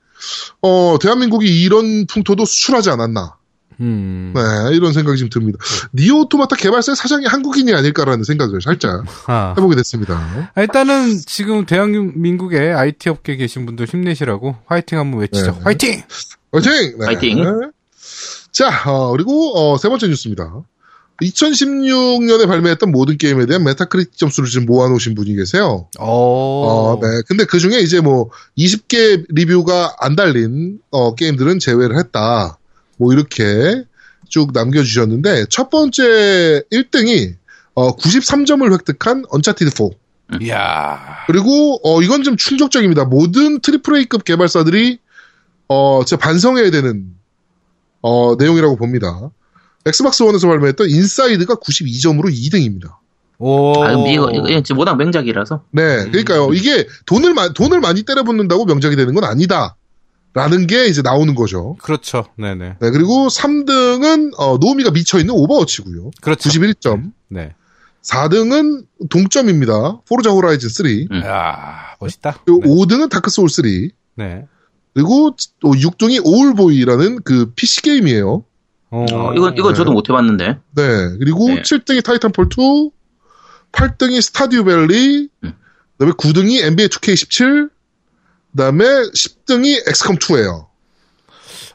A: 어 대한민국이 이런 풍토도 수출하지 않았나.
B: 음.
A: 네 이런 생각이 좀 듭니다. 니어 오토마타 개발사의 사장이 한국인이 아닐까라는 생각을 살짝
B: 아.
A: 해보게 됐습니다.
B: 아, 일단은 지금 대한민국의 IT 업계 계신 분들 힘내시라고 화이팅 한번 외치죠.
A: 네.
B: 화이팅!
A: 화이팅! 네.
C: 화이팅!
A: 자 어, 그리고 어, 세 번째 뉴스입니다. 2016년에 발매했던 모든 게임에 대한 메타크리틱 점수를 지금 모아놓으신 분이 계세요.
B: 어,
A: 어, 네. 근데 그 중에 이제 뭐 20개 리뷰가 안 달린 어, 게임들은 제외를 했다. 뭐 이렇게 쭉 남겨주셨는데 첫 번째 1등이 어, 93점을 획득한 언차티드 4.
B: 이야.
A: 그리고 어, 이건 좀 충격적입니다. 모든 트리플 A급 개발사들이 어, 진짜 반성해야 되는 어, 내용이라고 봅니다. 엑스박스 원에서 발매했던 인사이드가 92점으로 2등입니다.
B: 오.
C: 아, 이거, 이거, 이거 워낙 명작이라서.
A: 네, 그러니까요. 이게 돈을 마- 돈을 많이 때려붓는다고 명작이 되는 건 아니다. 라는 게 이제 나오는 거죠.
B: 그렇죠. 네네.
A: 네, 그리고 3등은 어, 노미가 미쳐 있는 오버워치고요.
B: 그렇죠.
A: 91점.
B: 네.
A: 4등은 동점입니다. 포르자 호라이즌 3.
C: 음.
B: 이야, 멋있다.
A: 그리고
B: 네.
A: 5등은 다크 소울 3.
B: 네.
A: 그리고 또 6등이 오울보이라는 그 PC 게임이에요.
B: 어,
C: 어, 이건, 이건 저도 못 해봤는데.
A: 네. 그리고
C: 네.
A: 7등이 타이탄폴 2, 8등이 스타듀 밸리,
C: 음.
A: 그 다음에 9등이 NBA 2K17, 그 다음에 10등이 엑스컴 2예요.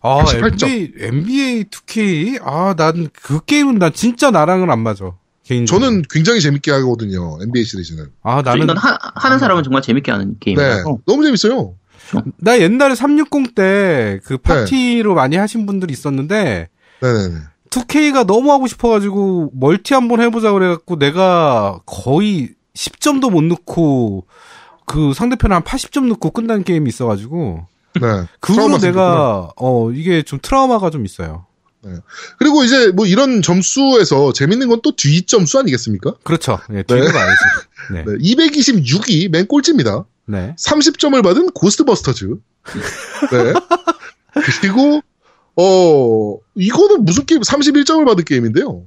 B: 아,
A: 88점.
B: NBA, NBA 2K? 아, 난 그 게임은 난 진짜 나랑은 안 맞아. 개인적으로.
A: 저는 굉장히 재밌게 하거든요. NBA 시리즈는.
B: 아, 나는,
C: 하, 하는 사람은 정말 재밌게 하는
A: 네.
C: 게임이라서.
A: 너무 재밌어요.
B: 나 옛날에 360때
A: 네.
B: 그 파티로 많이 하신 분들이 있었는데,
A: 네네네.
B: 2K가 너무 하고 싶어가지고 멀티 한번 해보자 그래갖고 내가 거의 10점도 못 넣고 그 상대편 한 80점 넣고 끝난 게임이 있어가지고
A: 네.
B: 그 후로 내가 어 이게 좀 트라우마가 좀 있어요.
A: 그리고 이제 뭐 이런 점수에서 재밌는 건 또 뒤 점수 아니겠습니까?
B: 그렇죠. 예, 뒤로
A: 네.
B: 가야지. 네.
A: 네. 226위 맨 꼴찌입니다.
B: 네.
A: 30점을 받은 고스트버스터즈. 네. 그리고 어 이거는 무슨 게임? 31점을 받은 게임인데요.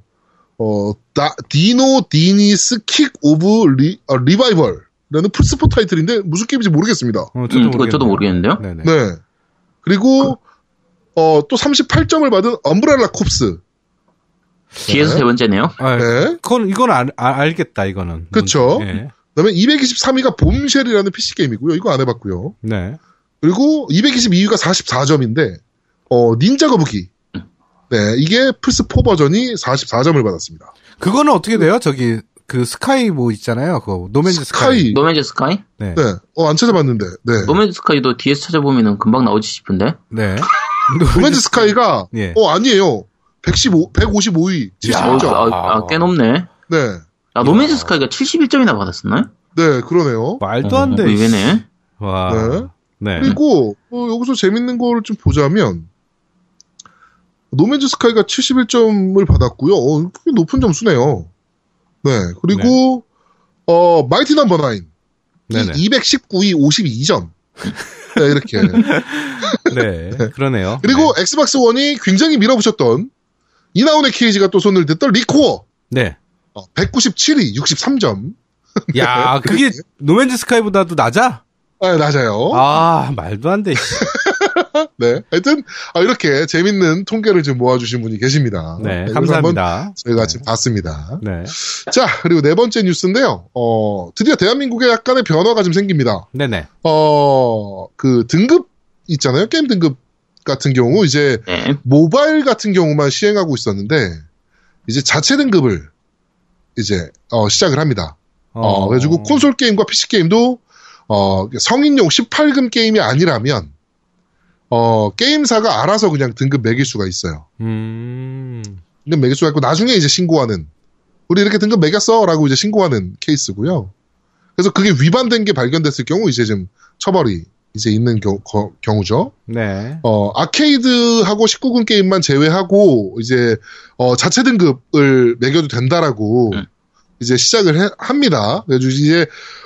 A: 어 다, 디노 디니스 킥 오프 리, 어, 리바이벌라는 플스포 타이틀인데 무슨 게임인지 모르겠습니다.
B: 어,
C: 음, 이거 저도 모르겠는데요.
B: 네네.
A: 네. 그리고 어또 38점을 받은 엄브렐라 콥스.
C: 뒤에서
A: 네.
C: 세 번째네요.
B: 아,
A: 네.
B: 그건 이건 알, 아, 알겠다 이거는.
A: 그쵸.
B: 네.
A: 그 다음에 223위가 봄쉘이라는 PC 게임이고요. 이거 안 해봤고요.
B: 네.
A: 그리고 222위가 44점인데 어 닌자 거북이. 네, 이게 플스4 버전이 44점을 받았습니다.
B: 그거는 어떻게 돼요? 저기 그 스카이 뭐 있잖아요. 그거 노맨즈 스카이.
A: 스카이.
C: 노맨즈 스카이?
B: 네.
A: 네, 어, 안 찾아봤는데, 네.
C: 노맨즈 스카이도 뒤에서 찾아보면은 금방 나오지 싶은데.
B: 네. <laughs>
A: 노맨즈 스카이가,
B: 예.
A: 어, 아니에요. 115, 155위,
B: 야.
A: 70점.
C: 아, 아, 꽤 높네.
A: 네,
C: 아, 노맨즈 스카이가 71점이나 받았었나요?
A: 네, 그러네요.
B: 말도 안 돼.
C: 어, 의외네.
B: 와.
A: 네.
B: 네.
A: 그리고, 어, 여기서 재밌는 거를 좀 보자면, 노맨즈 스카이가 71점을 받았고요. 어, 꽤 높은 점수네요. 네, 그리고, 어, 마이티 넘버 나인.
B: 네네.
A: 219위 52점. 네, 이렇게. <laughs>
B: 네, 그러네요.
A: 그리고 엑스박스 원이 굉장히 밀어붙였던 이나후네 케이지가 또 손을 댔던 리코어.
B: 네.
A: 어, 197위, 63점.
B: 야, <laughs> 그게 노맨즈 스카이보다도 낮아?
A: 아, 낮아요.
B: 아, 말도 안 돼. 씨. <laughs>
A: 네. 하여튼, 아, 이렇게 재밌는 통계를 좀 모아주신 분이 계십니다.
B: 네,
A: 한번
B: 감사합니다.
A: 저희가
B: 네.
A: 지금 봤습니다.
B: 네.
A: 자, 그리고 네 번째 뉴스인데요. 어, 드디어 대한민국에 약간의 변화가 좀 생깁니다.
B: 네네.
A: 어, 그 등급 있잖아요. 게임 등급 같은 경우 이제
C: 네.
A: 모바일 같은 경우만 시행하고 있었는데 이제 자체 등급을 이제 어, 시작을 합니다. 어, 그래가지고 콘솔 게임과 PC 게임도 어, 성인용 18금 게임이 아니라면 어, 게임사가 알아서 그냥 등급 매길 수가 있어요.
B: 음.
A: 등급 매길 수가 있고 나중에 이제 신고하는 우리 이렇게 등급 매겼어 라고 이제 신고하는 케이스고요. 그래서 그게 위반된 게 발견됐을 경우 이제 좀 처벌이 이제 있는 경, 거- 경우죠.
B: 네.
A: 어, 아케이드하고 19금 게임만 제외하고, 이제, 어, 자체 등급을 매겨도 된다라고,
C: 음.
A: 이제 시작을 해- 합니다. 그래서 이제,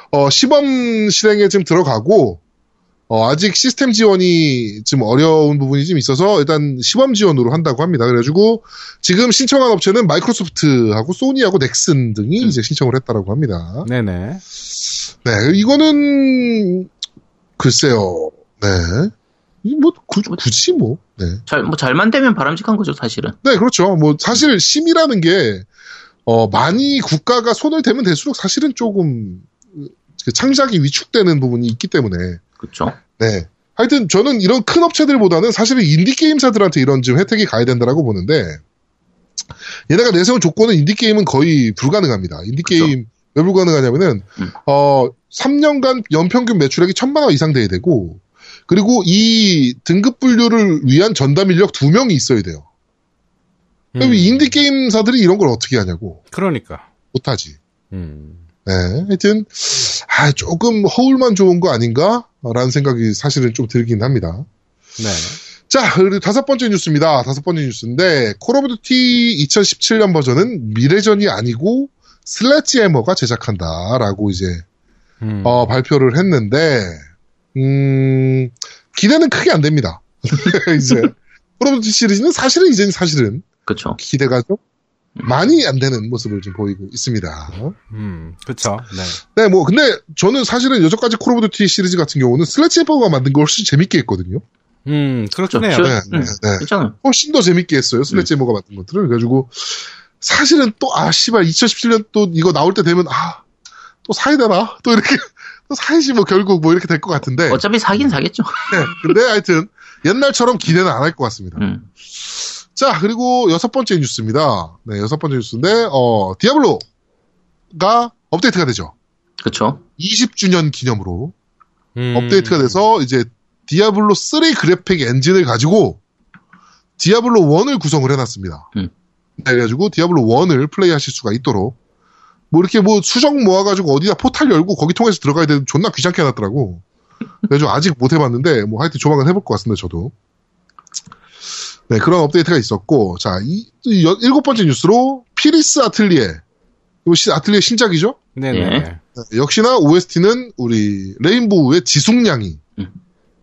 A: 어, 시범 실행에 좀 들어가고, 어, 아직 시스템 지원이 좀 어려운 부분이 좀 있어서, 일단 시범 지원으로 한다고 합니다. 그래가지고, 지금 신청한 업체는 마이크로소프트하고 소니하고 넥슨 등이
C: 음.
A: 이제 신청을 했다라고 합니다.
B: 네네.
A: 네, 이거는, 글쎄요, 네. 이 뭐, 구- 굳이 뭐, 네.
C: 잘, 뭐 잘만 되면 바람직한 거죠, 사실은.
A: 네, 그렇죠. 뭐, 사실, 심이라는 게, 어, 많이 국가가 손을 대면 될수록 사실은 조금, 그 창작이 위축되는 부분이 있기 때문에,
C: 그렇죠.
A: 네. 하여튼, 저는 이런 큰 업체들보다는 사실은 인디 게임사들한테 이런 좀 혜택이 가야 된다라고 보는데, 얘네가 내세운 조건은 인디 게임은 거의 불가능합니다. 인디 게임, 왜 불가능하냐면은,
C: 음.
A: 어, 3년간 연평균 매출액이 천만 원 이상 돼야 되고, 그리고 이 등급 분류를 위한 전담 인력 두 명이 있어야 돼요. 그럼
B: 음.
A: 인디 게임사들이 이런 걸 어떻게 하냐고
B: 그러니까.
A: 못하지.
B: 음.
A: 네, 하여튼 아 조금 허울만 좋은 거 아닌가 라는 생각이 사실은 좀 들긴 합니다.
B: 네.
A: 자, 그리고 다섯 번째 뉴스입니다. 다섯 번째 뉴스인데 콜 오브 듀티 2017년 버전은 미래전이 아니고 슬레지 해머가 제작한다라고 이제
B: 음.
A: 어, 발표를 했는데 음, 기대는 크게 안 됩니다. <laughs> 이제 콜 오브 듀티 시리즈는 사실은 이제는 사실은
C: 그렇죠.
A: 기대가 좀 많이 안 되는 모습을 좀 보이고 있습니다.
B: 음. 그쵸. 네.
A: 네, 뭐, 근데 저는 사실은 여태까지 콜 오브 듀티 시리즈 같은 경우는 슬레지 해머가 만든 걸 훨씬 재밌게 했거든요.
B: 음, 해요.
C: 저-
A: 네,
C: 음.
A: 네, 네.
C: 괜찮아요.
A: 훨씬 더 재밌게 했어요. 슬래치 해머가 만든 것들을. 그래가지고, 사실은 또, 아, 씨발, 2017년 또 이거 나올 때 되면, 아, 또 사야 되나? 또 이렇게, <laughs> 또 사야지 뭐 결국 뭐 이렇게 될 것 같은데.
C: 어차피 사긴 사겠죠.
A: 네, 근데 하여튼, 옛날처럼 기대는 안 할 것 같습니다.
C: 음.
A: 자, 그리고 여섯 번째 뉴스입니다. 네, 여섯 번째 뉴스인데, 어, 디아블로가 업데이트가 되죠.
C: 그렇죠.
A: 20주년 기념으로
B: 음.
A: 업데이트가 돼서 이제 디아블로 3 그래픽 엔진을 가지고 디아블로 1을 구성을 해놨습니다.
C: 음.
A: 그래가지고 디아블로 1을 플레이하실 수가 있도록 뭐 이렇게 뭐 수정 모아가지고 어디다 포탈 열고 거기 통해서 들어가야 되는 존나 귀찮게 해놨더라고. 그래서 아직 못 해봤는데 뭐 하여튼 조만간 해볼 것 같습니다. 저도. 네 그런 업데이트가 있었고 자 이, 이 여- 일곱 번째 뉴스로 피리스 아틀리에 이거 시- 아틀리에 신작이죠?
B: 네네.
C: 예.
A: 네, 역시나 OST는 우리 레인보우의 지숙량이
C: 음.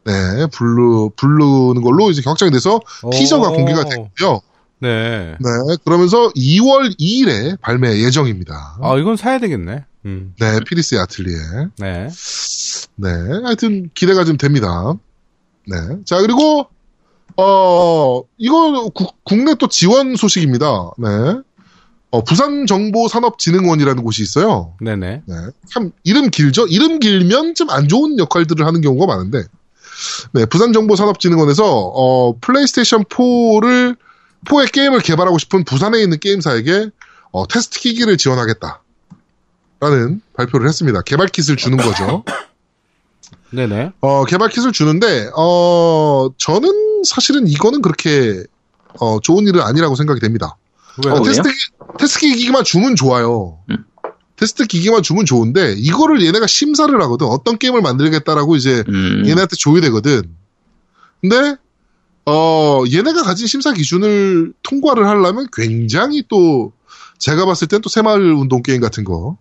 A: 네 부르 부르는 걸로 이제 확정이 돼서 티저가
B: 오.
A: 공개가 됐고요.
B: 네.
A: 네 그러면서 2월 2일에 발매 예정입니다.
B: 아, 이건 사야 되겠네. 음.
A: 네 피리스의 아틀리에
B: 네.
A: 네 하여튼 기대가 좀 됩니다. 네 자 그리고 어 이거 국- 국내 또 지원 소식입니다. 네. 어, 부산정보산업진흥원이라는 곳이 있어요.
B: 네네.
A: 네. 참 이름 길죠? 이름 길면 좀 안 좋은 역할들을 하는 경우가 많은데 네, 부산정보산업진흥원에서 어, 플레이스테이션 4를 4의 게임을 개발하고 싶은 부산에 있는 게임사에게 어, 테스트 기기를 지원하겠다. 라는 발표를 했습니다. 개발 kit을 주는 거죠. <coughs>
B: 네네.
A: 어, 개발 kit을 주는데 어, 저는 사실은 이거는 그렇게 어, 좋은 일은 아니라고 생각이 됩니다. 어? 테스트, 기- 테스트 기기만 주면 좋아요.
C: 음.
A: 테스트 기기만 주면 좋은데, 이거를 얘네가 심사를 하거든. 어떤 게임을 만들겠다라고 이제
C: 음.
A: 얘네한테 조율되거든. 근데, 어, 얘네가 가진 심사 기준을 통과를 하려면 굉장히 또, 제가 봤을 땐 또 새마을 운동 게임 같은 거,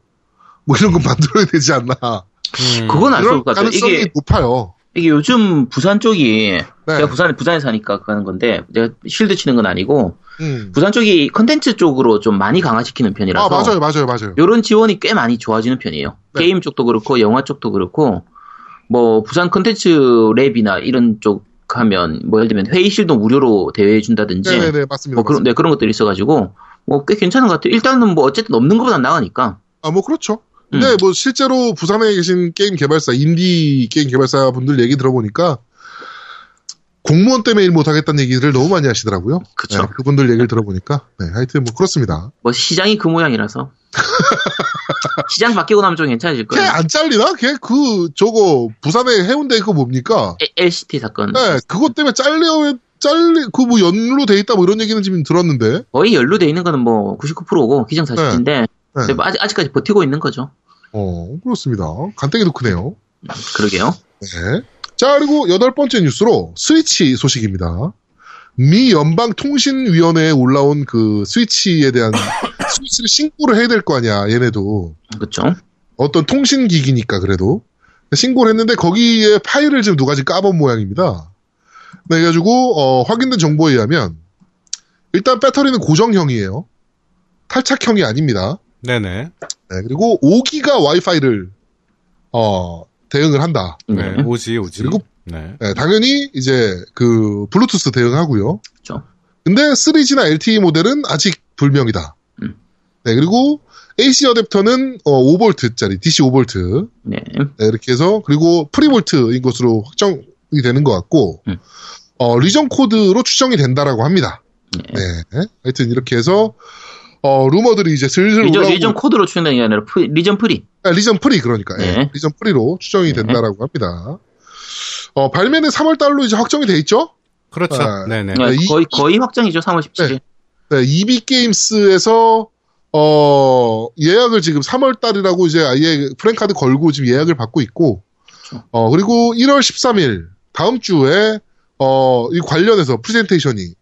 A: 뭐 이런 거 만들어야 되지 않나.
B: 음.
C: 그건 알수
A: 그런
C: 없을 것 같아요.
A: 가능성이
C: 이게
A: 높아요.
C: 이게 요즘 부산 쪽이
A: 네.
C: 제가 부산에 부산에 사니까 하는 건데 내가 실드 치는 건 아니고
A: 음.
C: 부산 쪽이 컨텐츠 쪽으로 좀 많이 강화시키는 편이라서
A: 아, 맞아요, 맞아요, 맞아요.
C: 요런 지원이 꽤 많이 좋아지는 편이에요.
A: 네.
C: 게임 쪽도 그렇고 영화 쪽도 그렇고 뭐 부산 컨텐츠 랩이나 이런 쪽 하면 뭐 예를 들면 회의실도 무료로 대여해 준다든지
A: 네네네, 맞습니다.
C: 뭐 그런 네, 그런 것들이 있어가지고 뭐 꽤 괜찮은 것 같아요. 일단은 뭐 어쨌든 없는 것보다 나으니까.
A: 아, 뭐, 그렇죠. 근데
C: 음.
A: 뭐, 실제로 부산에 계신 게임 개발사, 인디 게임 개발사 분들 얘기 들어보니까, 공무원 때문에 일 못하겠다는 얘기를 너무 많이 하시더라고요.
C: 그쵸.
A: 네, 그분들 얘기를 들어보니까. 네, 하여튼 뭐, 그렇습니다.
C: 뭐 시장이 그 모양이라서 <laughs> 시장 바뀌고 나면 좀 괜찮아질
A: 걔
C: 거예요.
A: 안 잘리나? 걔 그, 저거, 부산에 해운대 그거 뭡니까?
C: 에- LCT 사건
A: 네, 그것 때문에 잘려, 잘리, 그 뭐 연루 돼 있다 뭐 이런 얘기는 지금 들었는데.
C: 거의 연루돼 있는 거는 뭐 99%고 기정사실인데
A: 네.
C: 뭐 아직, 아직까지 버티고 있는 거죠.
A: 어, 그렇습니다. 간땡이도 크네요.
C: 그러게요.
A: 네. 자, 그리고 여덟 번째 뉴스로 스위치 소식입니다. 미 연방통신위원회에 올라온 그 스위치에 대한 <coughs> 스위치를 신고를 해야 될 거 아니야, 얘네도.
C: 그렇죠.
A: 어떤 통신기기니까 그래도. 신고를 했는데 거기에 파일을 지금 누가 지금 까본 모양입니다. 네, 그래가지고, 어, 확인된 정보에 의하면, 일단 배터리는 고정형이에요. 탈착형이 아닙니다.
B: 네네.
A: 네, 그리고 5기가 와이파이를, 어, 대응을 한다.
B: 네.
C: 네.
B: 오지, 오지.
A: 그리고
B: 네.
A: 네, 당연히 이제 그 블루투스 대응하고요.
C: 그렇죠.
A: 근데 3G나 LTE 모델은 아직 불명이다.
C: 음.
A: 네, 그리고 AC 어댑터는 어, 5V짜리 DC 5V
C: 네.
A: 네, 이렇게 해서 그리고 프리볼트인 것으로 확정이 되는 것 같고
C: 음.
A: 어, region 코드로 추정이 된다라고 합니다.
C: 네.
A: 네, 하여튼 이렇게 해서 어, 루머들이 이제 슬슬
C: region,
A: 올라오고
C: region 코드로 추정되는 게 아니라 free- region free.
A: 아, region free 그러니까 예,
C: 네.
A: region free로 추정이
C: 네.
A: 된다라고 합니다. 어, 발매는 3월 달로 이제 확정이 돼 있죠?
B: 그렇죠.
A: 아,
B: 네네.
C: 네,
A: 이-
C: 거의 거의 확정이죠. 3월 17일.
A: 네, EB 게임스에서 어 예약을 지금 3월 달이라고 이제 아예 프랜카드 걸고 지금 예약을 받고 있고
C: 그렇죠.
A: 어 그리고 1월 13일 다음 주에 어 이 관련해서 프레젠테이션이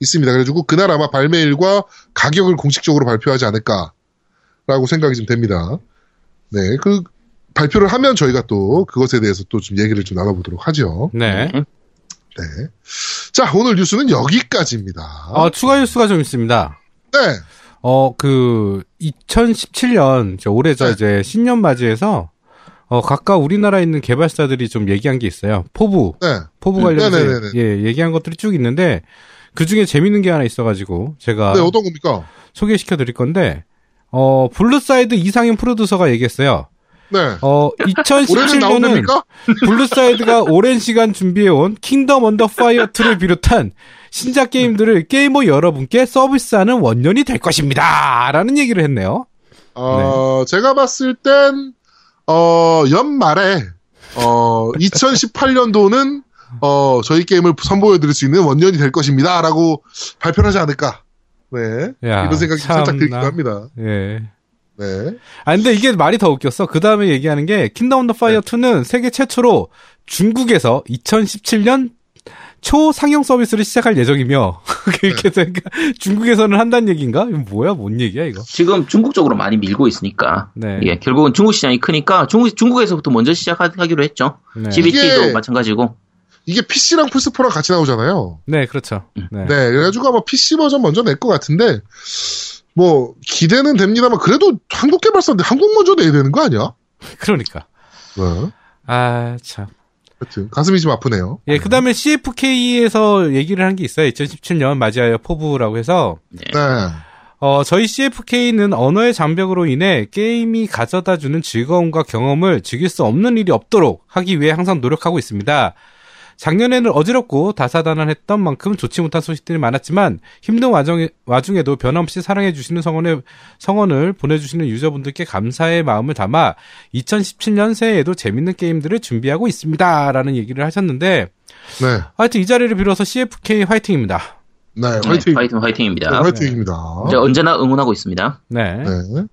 A: 있습니다. 그래가지고 그날 아마 발매일과 가격을 공식적으로 발표하지 않을까라고 생각이 좀 됩니다. 네, 그 발표를 하면 저희가 또 그것에 대해서 또 좀 얘기를 좀 나눠보도록 하죠.
B: 네.
C: 네.
A: 네. 자, 오늘 뉴스는 여기까지입니다.
B: 어, 추가 뉴스가 좀 있습니다.
A: 네.
B: 어, 그, 2017년, 저 올해 저
A: 네.
B: 이제 신년 맞이해서, 어, 각각 우리나라에 있는 개발사들이 좀 얘기한 게 있어요. 포부,
A: 네.
B: 포부
A: 음,
B: 관련해서,
A: 네네네네.
B: 예, 얘기한 것들이 쭉 있는데, 그 중에 재밌는 게 하나 있어가지고, 제가
A: 네, 어떤 겁니까?
B: 소개시켜 드릴 건데, 어, 블루사이드 이상현 프로듀서가 얘기했어요.
A: 네.
B: 어,
A: 올해는
B: 2017년은
A: 나온답니까? <laughs>
B: 블루사이드가 오랜 시간 준비해온 킹덤 언더 파이어 2를 비롯한 신작 게임들을 게이머 여러분께 서비스하는 원년이 될 것입니다. 라는 얘기를 했네요.
A: 어, 제가 봤을 땐, 어, 연말에, 어, 2018년도는, 어, 저희 게임을 선보여드릴 수 있는 원년이 될 것입니다. 라고 발표를 하지 않을까. 네.
B: 야,
A: 이런 생각이
B: 참나.
A: 살짝 들기도 합니다.
B: 예.
A: 네.
B: 아, 근데 이게 말이 더 웃겼어. 그 다음에 얘기하는 게, 킹덤 언더 파이어 2는 세계 최초로 중국에서 2017년 초 상용 서비스를 시작할 예정이며, <laughs> 이렇게 되니까 중국에서는 한다는 얘기인가? 이거 뭐야? 뭔 얘기야, 이거?
C: 지금 중국 쪽으로 많이 밀고 있으니까.
B: 네.
C: 예, 결국은 중국 시장이 크니까 중국, 중국에서부터 먼저 시작하기로 했죠.
B: 네.
C: GBT도
A: 이게-
C: 마찬가지고.
A: 이게 PC랑 플스4랑 같이 나오잖아요.
B: 네, 그렇죠. 네.
A: 네. 그래가지고 아마 PC 버전 먼저 낼 것 같은데, 뭐, 기대는 됩니다만, 그래도 한국 개발사인데 한국 먼저 내야 되는 거 아니야? <laughs>
B: 그러니까.
A: 네.
B: 아, 참.
A: 하여튼, 가슴이 좀 아프네요.
B: 예, 그 다음에 CFK에서 얘기를 한 게 있어요. 2017년 맞이하여 포부라고 해서,
C: 네.
A: 네.
B: 어, 저희 CFK는 언어의 장벽으로 인해 게임이 가져다 주는 즐거움과 경험을 즐길 수 없는 일이 없도록 하기 위해 항상 노력하고 있습니다. 작년에는 어지럽고 다사다난했던 만큼 좋지 못한 소식들이 많았지만 힘든 와중에, 와중에 도 변함없이 사랑해주시는 성원을, 성원을 보내주시는 유저분들께 감사의 마음을 담아 2017년 새해에도 재밌는 게임들을 준비하고 있습니다. 라는 얘기를 하셨는데
A: 네.
B: 하여튼 이 자리를 빌어서 CFK 화이팅입니다.
A: 네.
C: 네,
A: 화이팅.
C: 화이팅, 화이팅입니다.
A: 네, 화이팅입니다.
C: 이제 언제나 응원하고 있습니다.
B: 네.
A: 네.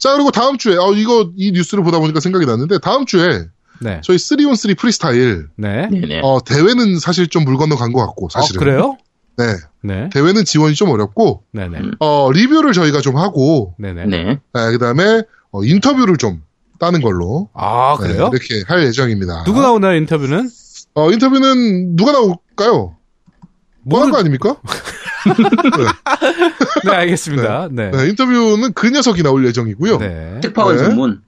A: 자, 그리고 다음 주에, 어, 이거, 이 뉴스를 보다 보니까 생각이 났는데, 다음 주에,
B: 네.
A: 저희 3on3 프리스타일,
B: 네.
C: 네네.
A: 어, 대회는 사실 좀 물 건너 간 것 같고,
B: 어,
A: 사실은.
B: 그래요?
A: 네.
B: 네.
A: 대회는 지원이 좀 어렵고,
B: 네네.
C: 음.
A: 어, 리뷰를 저희가 좀 하고,
B: 네네.
C: 네.
A: 그 다음에, 어, 인터뷰를 좀 따는 걸로.
B: 아,
A: 네,
B: 그래요?
A: 이렇게 할 예정입니다.
B: 누구 나오나요, 인터뷰는?
A: 어, 인터뷰는 누가 나올까요? 뻔한 거 아닙니까? <laughs>
B: 네, 알겠습니다. 네.
A: 네, 인터뷰는 그 녀석이 나올 예정이고요. 네.
B: 네.
C: 특파원
A: 네.
C: 전문.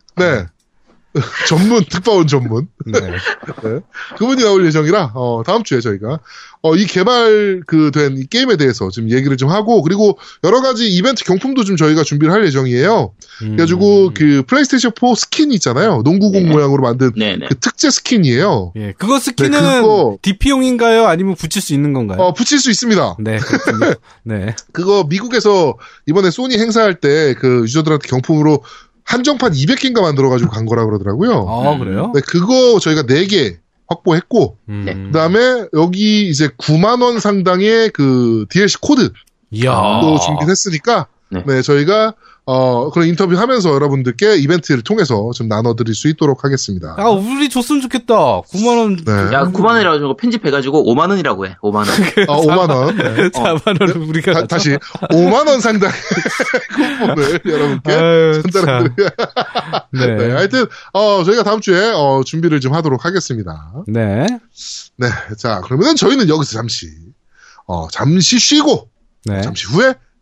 C: <laughs>
A: 전문, 특파원 전문.
B: 네. <laughs>
A: 네. 그분이 나올 예정이라, 어, 다음 주에 저희가, 어, 이 개발 그된이 게임에 대해서 좀 얘기를 좀 하고, 그리고 여러 가지 이벤트 경품도 좀 저희가 준비를 할 예정이에요.
B: 음.
A: 그래가지고 그 플레이스테이션 4 스킨 있잖아요. 농구공
C: 네.
A: 모양으로 만든
C: 네네.
A: 그 특제 스킨이에요.
B: 예, 그거 스킨은
A: 네, 그거-
B: DP용인가요? 아니면 붙일 수 있는 건가요?
A: 어, 붙일 수 있습니다.
B: 네, 그렇군요. <laughs> 네.
A: 그거 미국에서 이번에 소니 행사할 때 그 유저들한테 경품으로 한정판 200개인가 만들어가지고 간 거라 그러더라고요.
B: 아,
C: 음.
B: 그래요?
A: 네, 그거 저희가 4개 확보했고,
B: 음.
C: 네.
A: 그 다음에 여기 이제 9만원 상당의 그 DLC 코드도
B: 이야.
C: 아.
A: 준비했으니까,
C: 네.
A: 네. 저희가, 어, 그런 인터뷰 하면서 여러분들께 이벤트를 통해서 좀 나눠드릴 수 있도록 하겠습니다.
B: 아, 우리 줬으면 좋겠다. 9만원.
A: 네.
C: 야, 9만원이라고 저거 편집해가지고 5만원이라고 해, 5만원. <laughs>
A: 어, 5만원. 네.
B: 4만원 우리가.
A: 다, 다시 5만원 상당의 <laughs> 쿠폰을 여러분께
B: 아유,
A: 전달해드리고요. <laughs>
B: 네.
A: 네, 하여튼, 어, 저희가 다음 주에, 어, 준비를 좀 하도록 하겠습니다.
B: 네.
A: 네. 자, 그러면 저희는 여기서 잠시, 어, 잠시 쉬고,
B: 네.
A: 잠시 후에